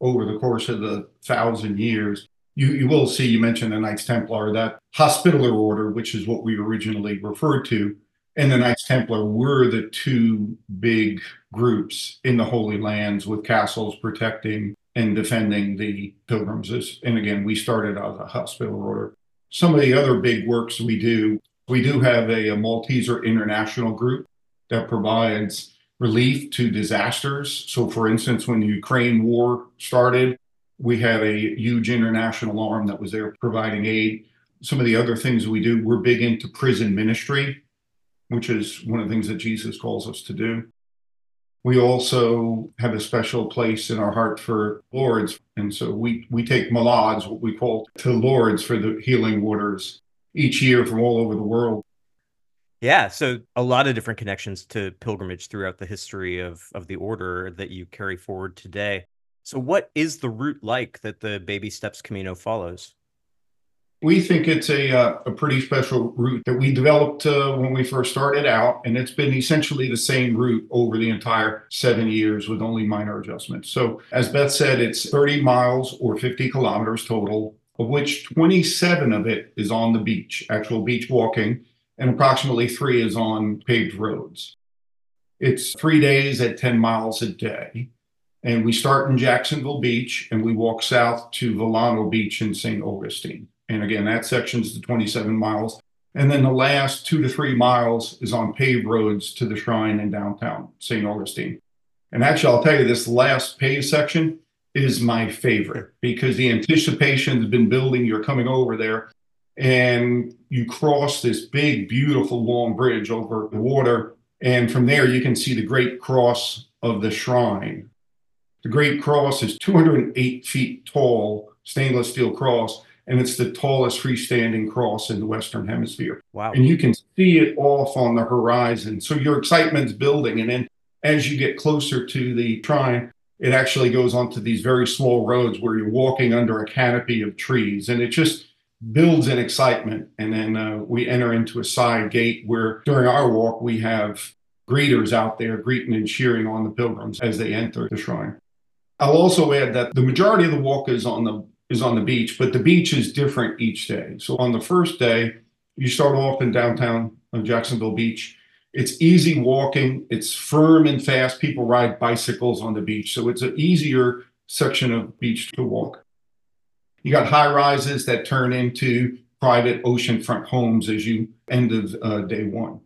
over the course of the thousand years, you, you will see, you mentioned the Knights Templar, that Hospitaller Order, which is what we originally referred to, and the Knights Templar were the two big groups in the Holy Lands with castles protecting and defending the pilgrims. And again, we started as a hospital order. Some of the other big works we do, we do have a, a Malteser international group that provides relief to disasters. So, for instance, when the Ukraine war started, we had a huge international arm that was there providing aid. Some of the other things we do, we're big into prison ministry, which is one of the things that Jesus calls us to do. We also have a special place in our heart for Lourdes. And so we, we take malades, what we call to Lourdes for the healing waters each year from all over the world. Yeah, so a lot of different connections to pilgrimage throughout the history of of the order that you carry forward today. So what is the route like that the Baby Steps Camino follows? We think it's a uh, a pretty special route that we developed uh, when we first started out, and it's been essentially the same route over the entire seven years with only minor adjustments. So, as Beth said, it's 30 miles or 50 kilometers total, of which 27 of it is on the beach, actual beach walking, and approximately three is on paved roads. It's three days at 10 miles a day. And we start in Jacksonville Beach and we walk south to Volano Beach in St. Augustine. And again, that section's the 27 miles. And then the last two to three miles is on paved roads to the shrine in downtown St. Augustine. And actually, I'll tell you, this last paved section is my favorite because the anticipation has been building. You're coming over there and you cross this big, beautiful long bridge over the water. And from there, you can see the great cross of the shrine. The great cross is 208 feet tall, stainless steel cross, and it's the tallest freestanding cross in the Western Hemisphere. Wow. And you can see it off on the horizon. So your excitement's building. And then as you get closer to the shrine, it actually goes onto these very small roads where you're walking under a canopy of trees. And it just builds in excitement. And then uh, we enter into a side gate where during our walk, we have greeters out there greeting and cheering on the pilgrims as they enter the shrine. I'll also add that the majority of the walk is on the is on the beach, but the beach is different each day. So on the first day, you start off in downtown Jacksonville Beach. It's easy walking, it's firm and fast. People ride bicycles on the beach. So it's an easier section of beach to walk. You got high rises that turn into private oceanfront homes as you end of uh, day one.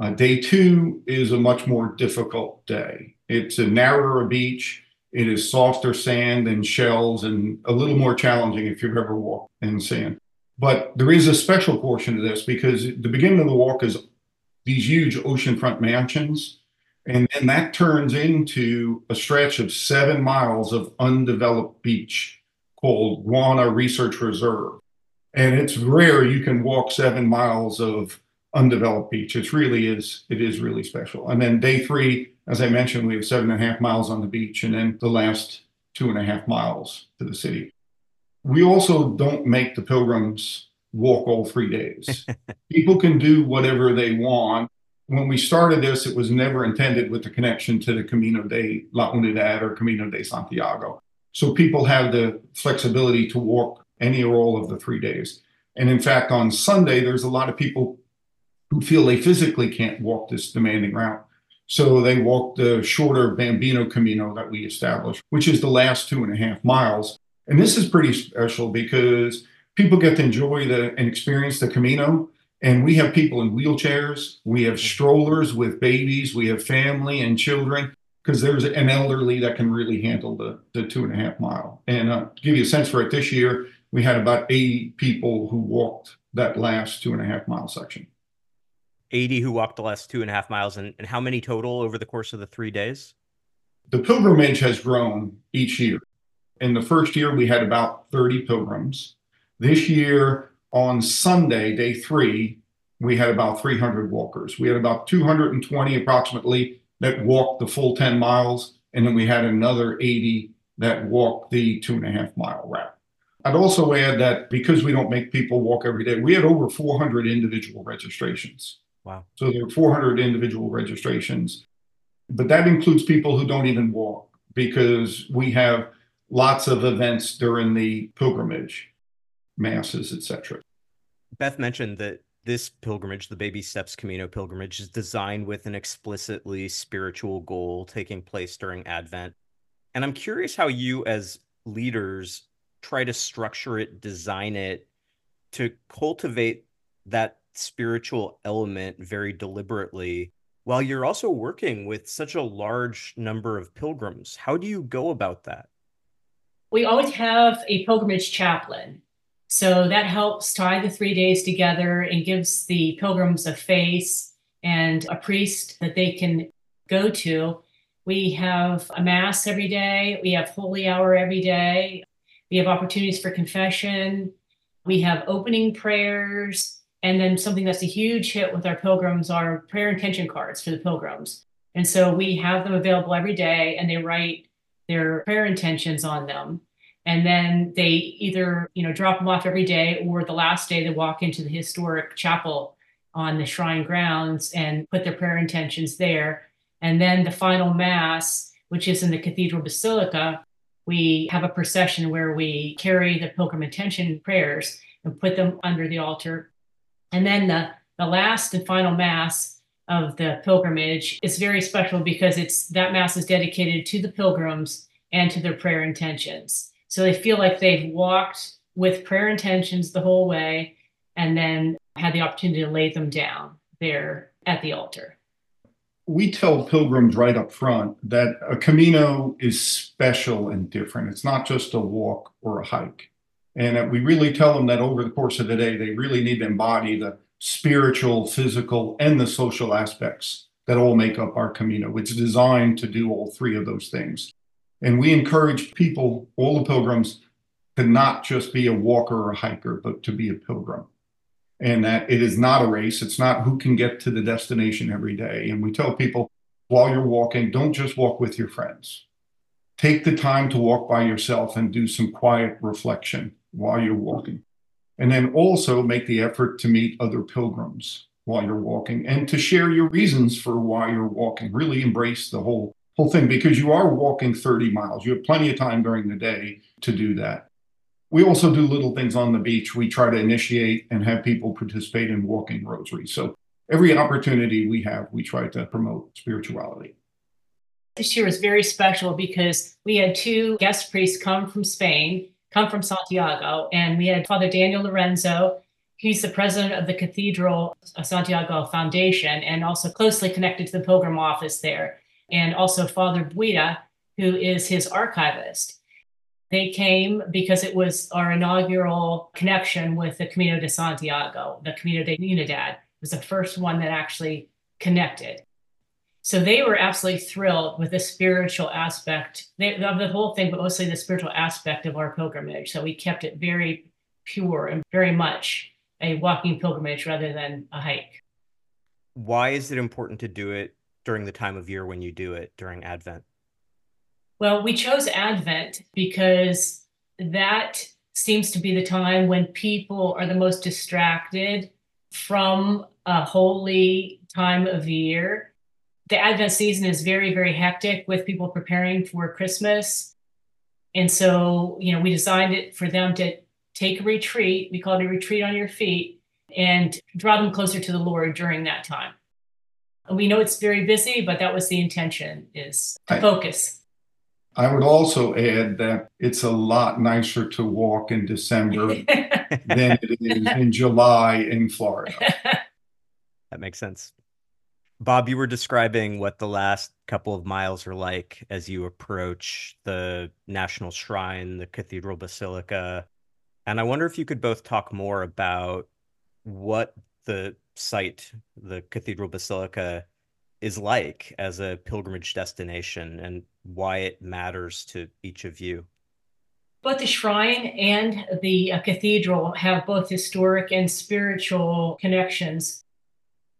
Uh, day two is a much more difficult day. It's a narrower beach. It is softer sand and shells and a little more challenging if you've ever walked in sand. But there is a special portion to this because the beginning of the walk is these huge oceanfront mansions. And then that turns into a stretch of seven miles of undeveloped beach called Guana Research Reserve. And it's rare you can walk seven miles of undeveloped beach. It really is, it is really special. And then day three, as I mentioned, we have seven and a half miles on the beach, and then the last two and a half miles to the city. We also don't make the pilgrims walk all three days. People can do whatever they want. When we started this, it was never intended with the connection to the Camino de la Unidad or Camino de Santiago. So people have the flexibility to walk any or all of the three days. And in fact, on Sunday, there's a lot of people who feel they physically can't walk this demanding route. So they walk the shorter Bambino Camino that we established, which is the last two and a half miles. And this is pretty special because people get to enjoy the and experience the Camino. And we have people in wheelchairs, we have strollers with babies, we have family and children because there's an elderly that can really handle the, the two and a half mile. And uh, to give you a sense for it, this year we had about 80 people who walked that last two and a half mile section. 80 who walked the last two and a half miles, and, and how many total over the course of the three days? The pilgrimage has grown each year. In the first year, we had about 30 pilgrims. This year, on Sunday, day three, we had about 300 walkers. We had about 220 approximately that walked the full 10 miles, and then we had another 80 that walked the two and a half mile route. I'd also add that because we don't make people walk every day, we had over 400 individual registrations. Wow. So there are 400 individual registrations, but that includes people who don't even walk because we have lots of events during the pilgrimage, masses, etc. Beth mentioned that this pilgrimage, the Baby Steps Camino pilgrimage, is designed with an explicitly spiritual goal taking place during Advent. And I'm curious how you, as leaders, try to structure it, design it to cultivate that spiritual element very deliberately while you're also working with such a large number of pilgrims. How do you go about that? We always have a pilgrimage chaplain. So that helps tie the three days together and gives the pilgrims a face and a priest that they can go to. We have a mass every day, we have holy hour every day, we have opportunities for confession, we have opening prayers, and then something that's a huge hit with our pilgrims are prayer intention cards for the pilgrims. And so we have them available every day and they write their prayer intentions on them. And then they either, you know, drop them off every day or the last day they walk into the historic chapel on the shrine grounds and put their prayer intentions there. And then the final mass, which is in the cathedral basilica, we have a procession where we carry the pilgrim intention prayers and put them under the altar and then the, the last and final Mass of the pilgrimage is very special because it's that Mass is dedicated to the pilgrims and to their prayer intentions. So they feel like they've walked with prayer intentions the whole way and then had the opportunity to lay them down there at the altar. We tell pilgrims right up front that a Camino is special and different. It's not just a walk or a hike. And we really tell them that over the course of the day, they really need to embody the spiritual, physical, and the social aspects that all make up our Camino. It's designed to do all three of those things. And we encourage people, all the pilgrims, to not just be a walker or a hiker, but to be a pilgrim. And that it is not a race. It's not who can get to the destination every day. And we tell people while you're walking, don't just walk with your friends. Take the time to walk by yourself and do some quiet reflection while you're walking. And then also make the effort to meet other pilgrims while you're walking and to share your reasons for why you're walking. Really embrace the whole whole thing because you are walking 30 miles. You have plenty of time during the day to do that. We also do little things on the beach. We try to initiate and have people participate in walking rosaries. So every opportunity we have, we try to promote spirituality. This year was very special because we had two guest priests come from Spain come from Santiago. And we had Father Daniel Lorenzo. He's the president of the Cathedral Santiago Foundation and also closely connected to the Pilgrim office there. And also Father Buide, who is his archivist. They came because it was our inaugural connection with the Camino de Santiago, the Camino de Unidad. Was the first one that actually connected. So they were absolutely thrilled with the spiritual aspect of the whole thing, but mostly the spiritual aspect of our pilgrimage. So we kept it very pure and very much a walking pilgrimage rather than a hike. Why is it important to do it during the time of year when you do it during Advent? Well, we chose Advent because that seems to be the time when people are the most distracted from a holy time of year the Advent season is very, very hectic with people preparing for Christmas. And so, you know, we designed it for them to take a retreat. We call it a retreat on your feet and draw them closer to the Lord during that time. And we know it's very busy, but that was the intention is to I, focus. I would also add that it's a lot nicer to walk in December than it is in July in Florida. That makes sense. Bob, you were describing what the last couple of miles are like as you approach the National Shrine, the Cathedral Basilica. And I wonder if you could both talk more about what the site, the Cathedral Basilica, is like as a pilgrimage destination and why it matters to each of you. Both the shrine and the uh, cathedral have both historic and spiritual connections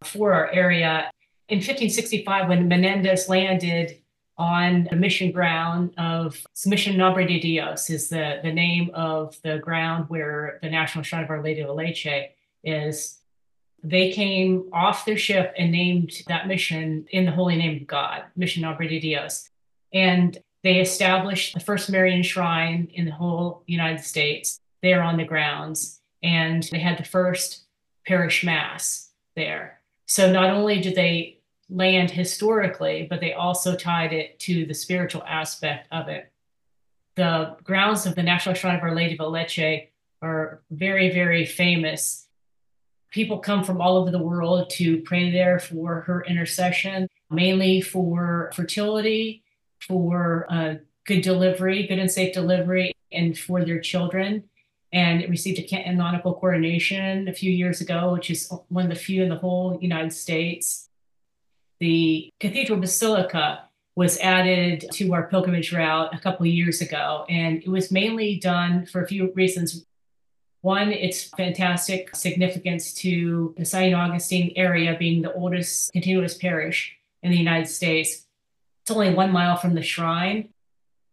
for our area. In 1565, when Menendez landed on the mission ground of Mission Nombre de Dios, is the, the name of the ground where the National Shrine of Our Lady of Leche is. They came off their ship and named that mission in the holy name of God, Mission Nombre de Dios. And they established the first Marian shrine in the whole United States there on the grounds. And they had the first parish mass there. So not only did they land historically, but they also tied it to the spiritual aspect of it. The grounds of the National Shrine of Our Lady of Leche are very, very famous. People come from all over the world to pray there for her intercession, mainly for fertility, for uh, good delivery, good and safe delivery, and for their children. And it received a canonical coronation a few years ago, which is one of the few in the whole United States the Cathedral Basilica was added to our pilgrimage route a couple years ago, and it was mainly done for a few reasons. One, it's fantastic significance to the St. Augustine area being the oldest continuous parish in the United States. It's only one mile from the shrine.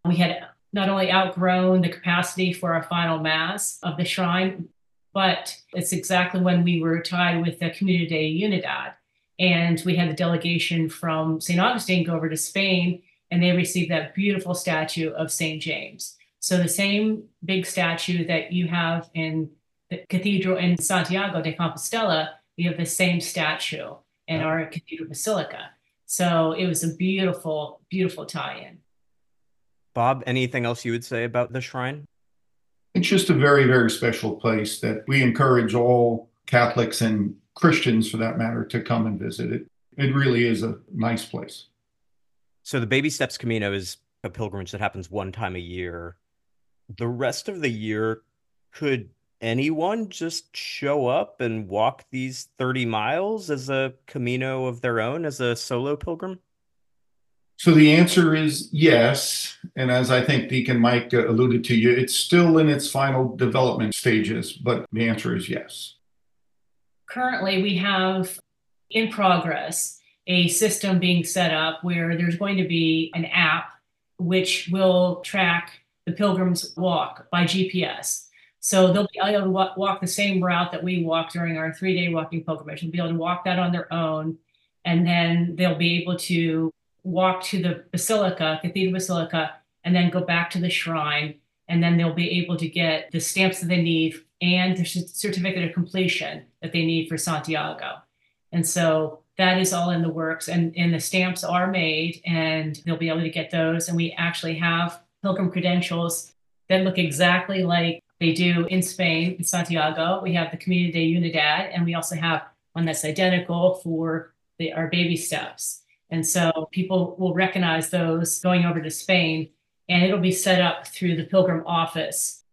We had not only outgrown the capacity for our final mass of the shrine, but it's exactly when we were tied with the Communidad Unidad, and we had the delegation from St. Augustine go over to Spain, and they received that beautiful statue of St. James. So the same big statue that you have in the cathedral in Santiago de Compostela, we have the same statue in our cathedral basilica. So it was a beautiful, beautiful tie-in. Bob, anything else you would say about the shrine? It's just a very, very special place that we encourage all Catholics and Christians, for that matter, to come and visit it. It really is a nice place. So the Baby Steps Camino is a pilgrimage that happens one time a year. The rest of the year, could anyone just show up and walk these 30 miles as a Camino of their own, as a solo pilgrim? So the answer is yes. And as I think Deacon Mike uh, alluded to you, it's still in its final development stages, but the answer is yes currently we have in progress a system being set up where there's going to be an app which will track the pilgrim's walk by GPS. So they'll be able to walk, the same route that we walk during our three day walking pilgrimage. They'll be able to walk that on their own. And then they'll be able to walk to the basilica, Cathedral Basilica, and then go back to the shrine. And then they'll be able to get the stamps that they need and the certificate of completion that they need for Santiago. And so that is all in the works and, and the stamps are made and they'll be able to get those. And we actually have pilgrim credentials that look exactly like they do in Spain, in Santiago. We have the Communidad Unidad, and we also have one that's identical for the, our baby steps. And so people will recognize those going over to Spain, and it'll be set up through the pilgrim office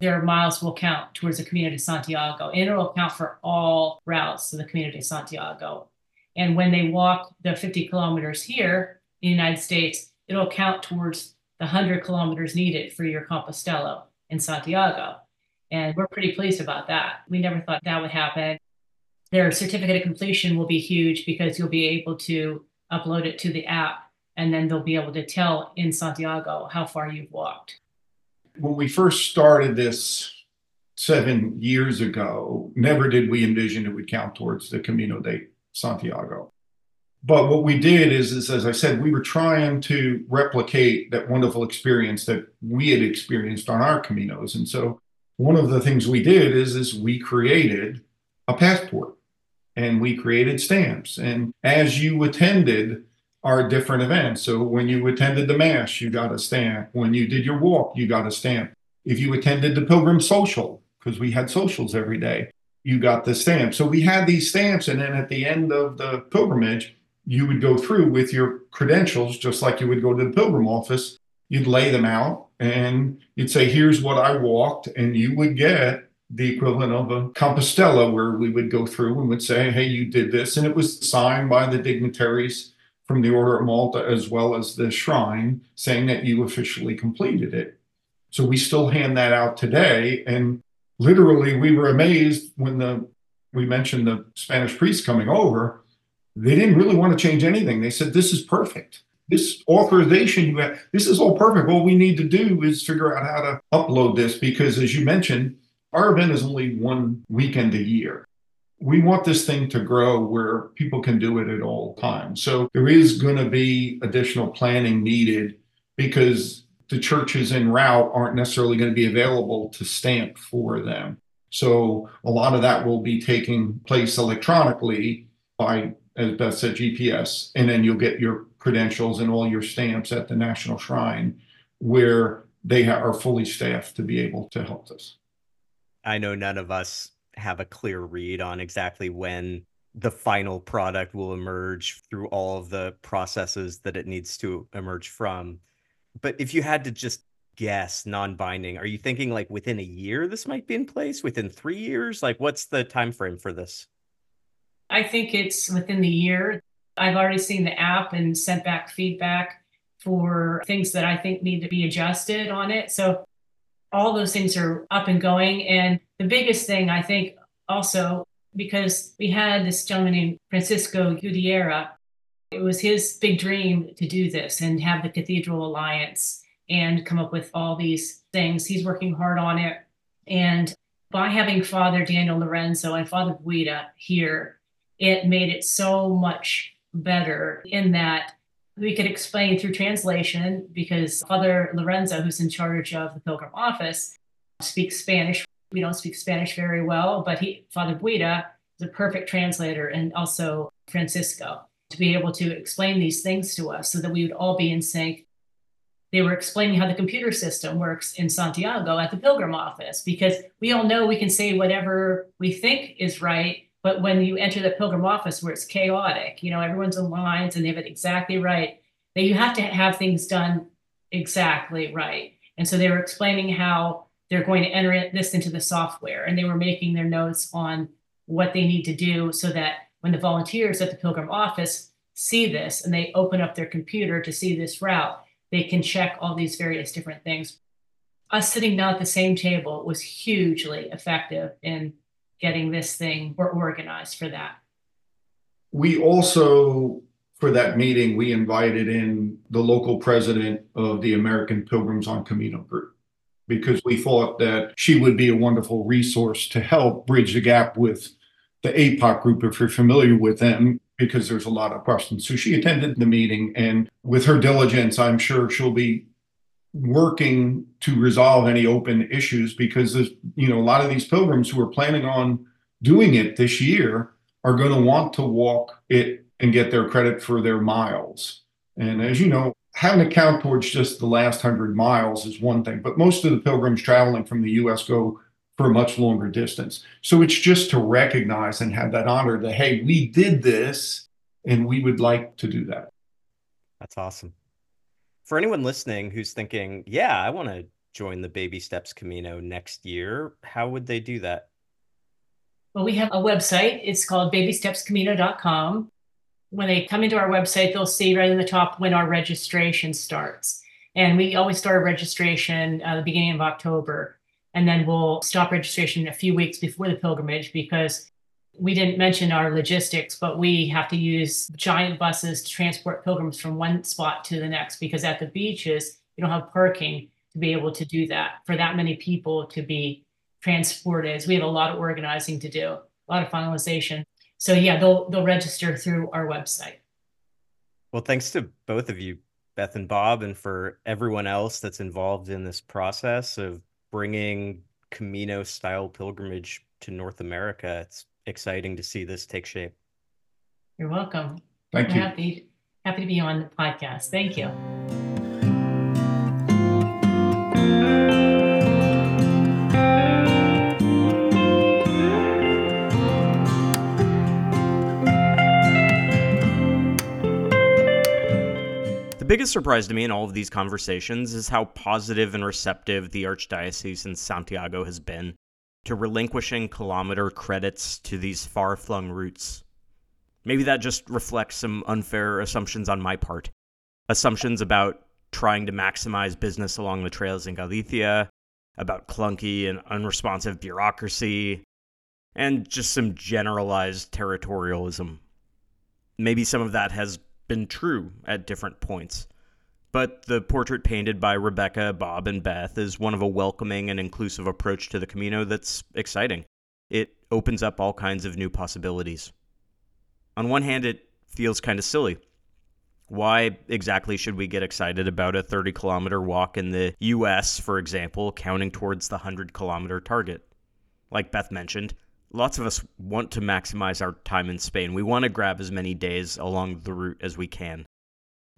their miles will count towards the Camino de Santiago, and it'll count for all routes to the Camino de Santiago. And when they walk the 50 kilometers here in the United States, it'll count towards the 100 kilometers needed for your Compostela in Santiago. And we're pretty pleased about that. We never thought that would happen. Their certificate of completion will be huge because you'll be able to upload it to the app, and then they'll be able to tell in Santiago how far you've walked when we first started this seven years ago, never did we envision it would count towards the Camino de Santiago. But what we did is, is, as I said, we were trying to replicate that wonderful experience that we had experienced on our Caminos. And so one of the things we did is, is we created a passport and we created stamps. And as you attended our different events. So when you attended the Mass, you got a stamp. When you did your walk, you got a stamp. If you attended the Pilgrim Social, because we had socials every day, you got the stamp. So we had these stamps. And then at the end of the pilgrimage, you would go through with your credentials, just like you would go to the pilgrim office. You'd lay them out and you'd say, Here's what I walked. And you would get the equivalent of a Compostela, where we would go through and would say, Hey, you did this. And it was signed by the dignitaries from the Order of Malta as well as the shrine saying that you officially completed it. So we still hand that out today. And literally, we were amazed when the we mentioned the Spanish priests coming over. They didn't really want to change anything. They said, This is perfect. This authorization you have, this is all perfect. All we need to do is figure out how to upload this because, as you mentioned, our event is only one weekend a year. We want this thing to grow where people can do it at all times. So there is going to be additional planning needed because the churches en route aren't necessarily going to be available to stamp for them. So a lot of that will be taking place electronically by, as Beth said, GPS, and then you'll get your credentials and all your stamps at the National Shrine where they are fully staffed to be able to help us. I know none of us have a clear read on exactly when the final product will emerge through all of the processes that it needs to emerge from. But if you had to just guess non-binding, are you thinking like within a year this might be in place, within 3 years? Like what's the time frame for this? I think it's within the year. I've already seen the app and sent back feedback for things that I think need to be adjusted on it. So all those things are up and going. And the biggest thing I think also, because we had this gentleman named Francisco Gudiera, it was his big dream to do this and have the Cathedral Alliance and come up with all these things. He's working hard on it. And by having Father Daniel Lorenzo and Father Buide here, it made it so much better in that we could explain through translation because Father Lorenzo, who's in charge of the Pilgrim Office, speaks Spanish. We don't speak Spanish very well, but he, Father Buide, is a perfect translator, and also Francisco to be able to explain these things to us so that we would all be in sync. They were explaining how the computer system works in Santiago at the Pilgrim Office because we all know we can say whatever we think is right but when you enter the pilgrim office where it's chaotic, you know, everyone's in lines and they have it exactly right, that you have to have things done exactly right. And so they were explaining how they're going to enter this into the software and they were making their notes on what they need to do so that when the volunteers at the pilgrim office see this and they open up their computer to see this route, they can check all these various different things. Us sitting down at the same table was hugely effective in getting this thing or organized for that. We also, for that meeting, we invited in the local president of the American Pilgrims on Camino group because we thought that she would be a wonderful resource to help bridge the gap with the APOC group, if you're familiar with them, because there's a lot of questions. So she attended the meeting, and with her diligence, I'm sure she'll be working to resolve any open issues because there's you know a lot of these pilgrims who are planning on doing it this year are going to want to walk it and get their credit for their miles. And as you know having to count towards just the last 100 miles is one thing but most of the pilgrims traveling from the us go for a much longer distance. So it's just to recognize and have that honor that hey we did this and we would like to do that. That's awesome for anyone listening who's thinking, yeah, I want to join the Baby Steps Camino next year, how would they do that? Well, we have a website. It's called babystepscamino.com. When they come into our website, they'll see right in the top when our registration starts. And we always start registration at the beginning of October. And then we'll stop registration a few weeks before the pilgrimage because we didn't mention our logistics, but we have to use giant buses to transport pilgrims from one spot to the next because at the beaches, you don't have parking to be able to do that for that many people to be transported. So we have a lot of organizing to do, a lot of finalization. So yeah, they'll they'll register through our website. Well, thanks to both of you, Beth and Bob, and for everyone else that's involved in this process of bringing Camino style pilgrimage to North America. It's exciting to see this take shape. You're welcome. Thank you. Happy, happy to be on the podcast. Thank you. The biggest surprise to me in all of these conversations is how positive and receptive the Archdiocese in Santiago has been to relinquishing kilometer credits to these far flung routes. Maybe that just reflects some unfair assumptions on my part. Assumptions about trying to maximize business along the trails in Galicia, about clunky and unresponsive bureaucracy, and just some generalized territorialism. Maybe some of that has been true at different points. But the portrait painted by Rebecca, Bob, and Beth is one of a welcoming and inclusive approach to the Camino that's exciting. It opens up all kinds of new possibilities. On one hand, it feels kind of silly. Why exactly should we get excited about a 30 kilometer walk in the US, for example, counting towards the 100 kilometer target? Like Beth mentioned, lots of us want to maximize our time in Spain. We want to grab as many days along the route as we can.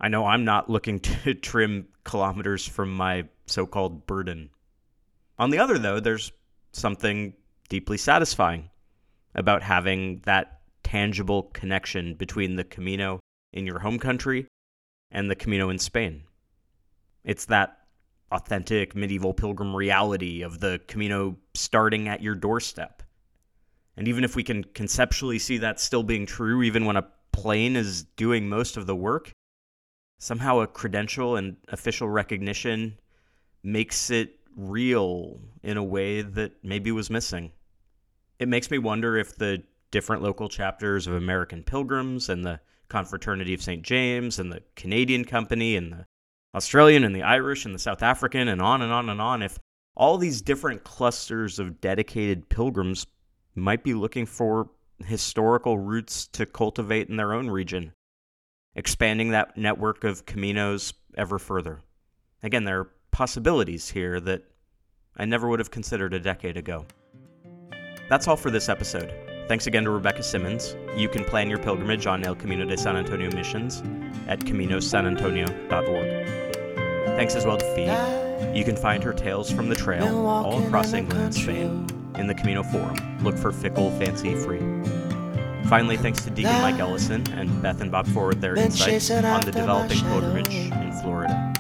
I know I'm not looking to trim kilometers from my so called burden. On the other, though, there's something deeply satisfying about having that tangible connection between the Camino in your home country and the Camino in Spain. It's that authentic medieval pilgrim reality of the Camino starting at your doorstep and even if we can conceptually see that still being true, even when a plane is doing most of the work, somehow a credential and official recognition makes it real in a way that maybe was missing. It makes me wonder if the different local chapters of American Pilgrims and the Confraternity of St. James and the Canadian Company and the Australian and the Irish and the South African and on and on and on, if all these different clusters of dedicated pilgrims might be looking for historical roots to cultivate in their own region, expanding that network of caminos ever further. Again, there are possibilities here that I never would have considered a decade ago. That's all for this episode. Thanks again to Rebecca Simmons. You can plan your pilgrimage on El Camino de San Antonio missions at caminosanantonio.org. Thanks as well to Fee. You can find her tales from the trail all across England and Spain in the Camino Forum. Look for Fickle Fancy Free. Finally, thanks to Deacon Mike Ellison and Beth and Bob Ford for their insights on the developing pilgrimage in Florida.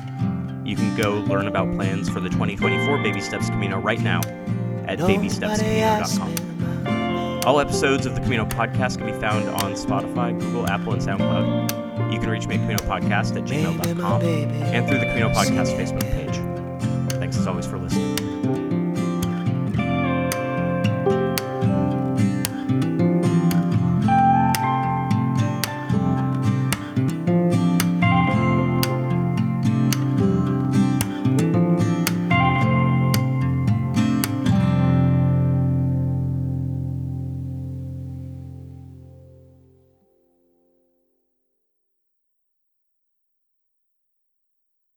You can go learn about plans for the 2024 Baby Steps Camino right now at babystepscamino.com. All episodes of the Camino podcast can be found on Spotify, Google, Apple, and SoundCloud. You can reach me at CaminoPodcast at gmail.com and through the Camino Podcast Facebook page. Thanks as always for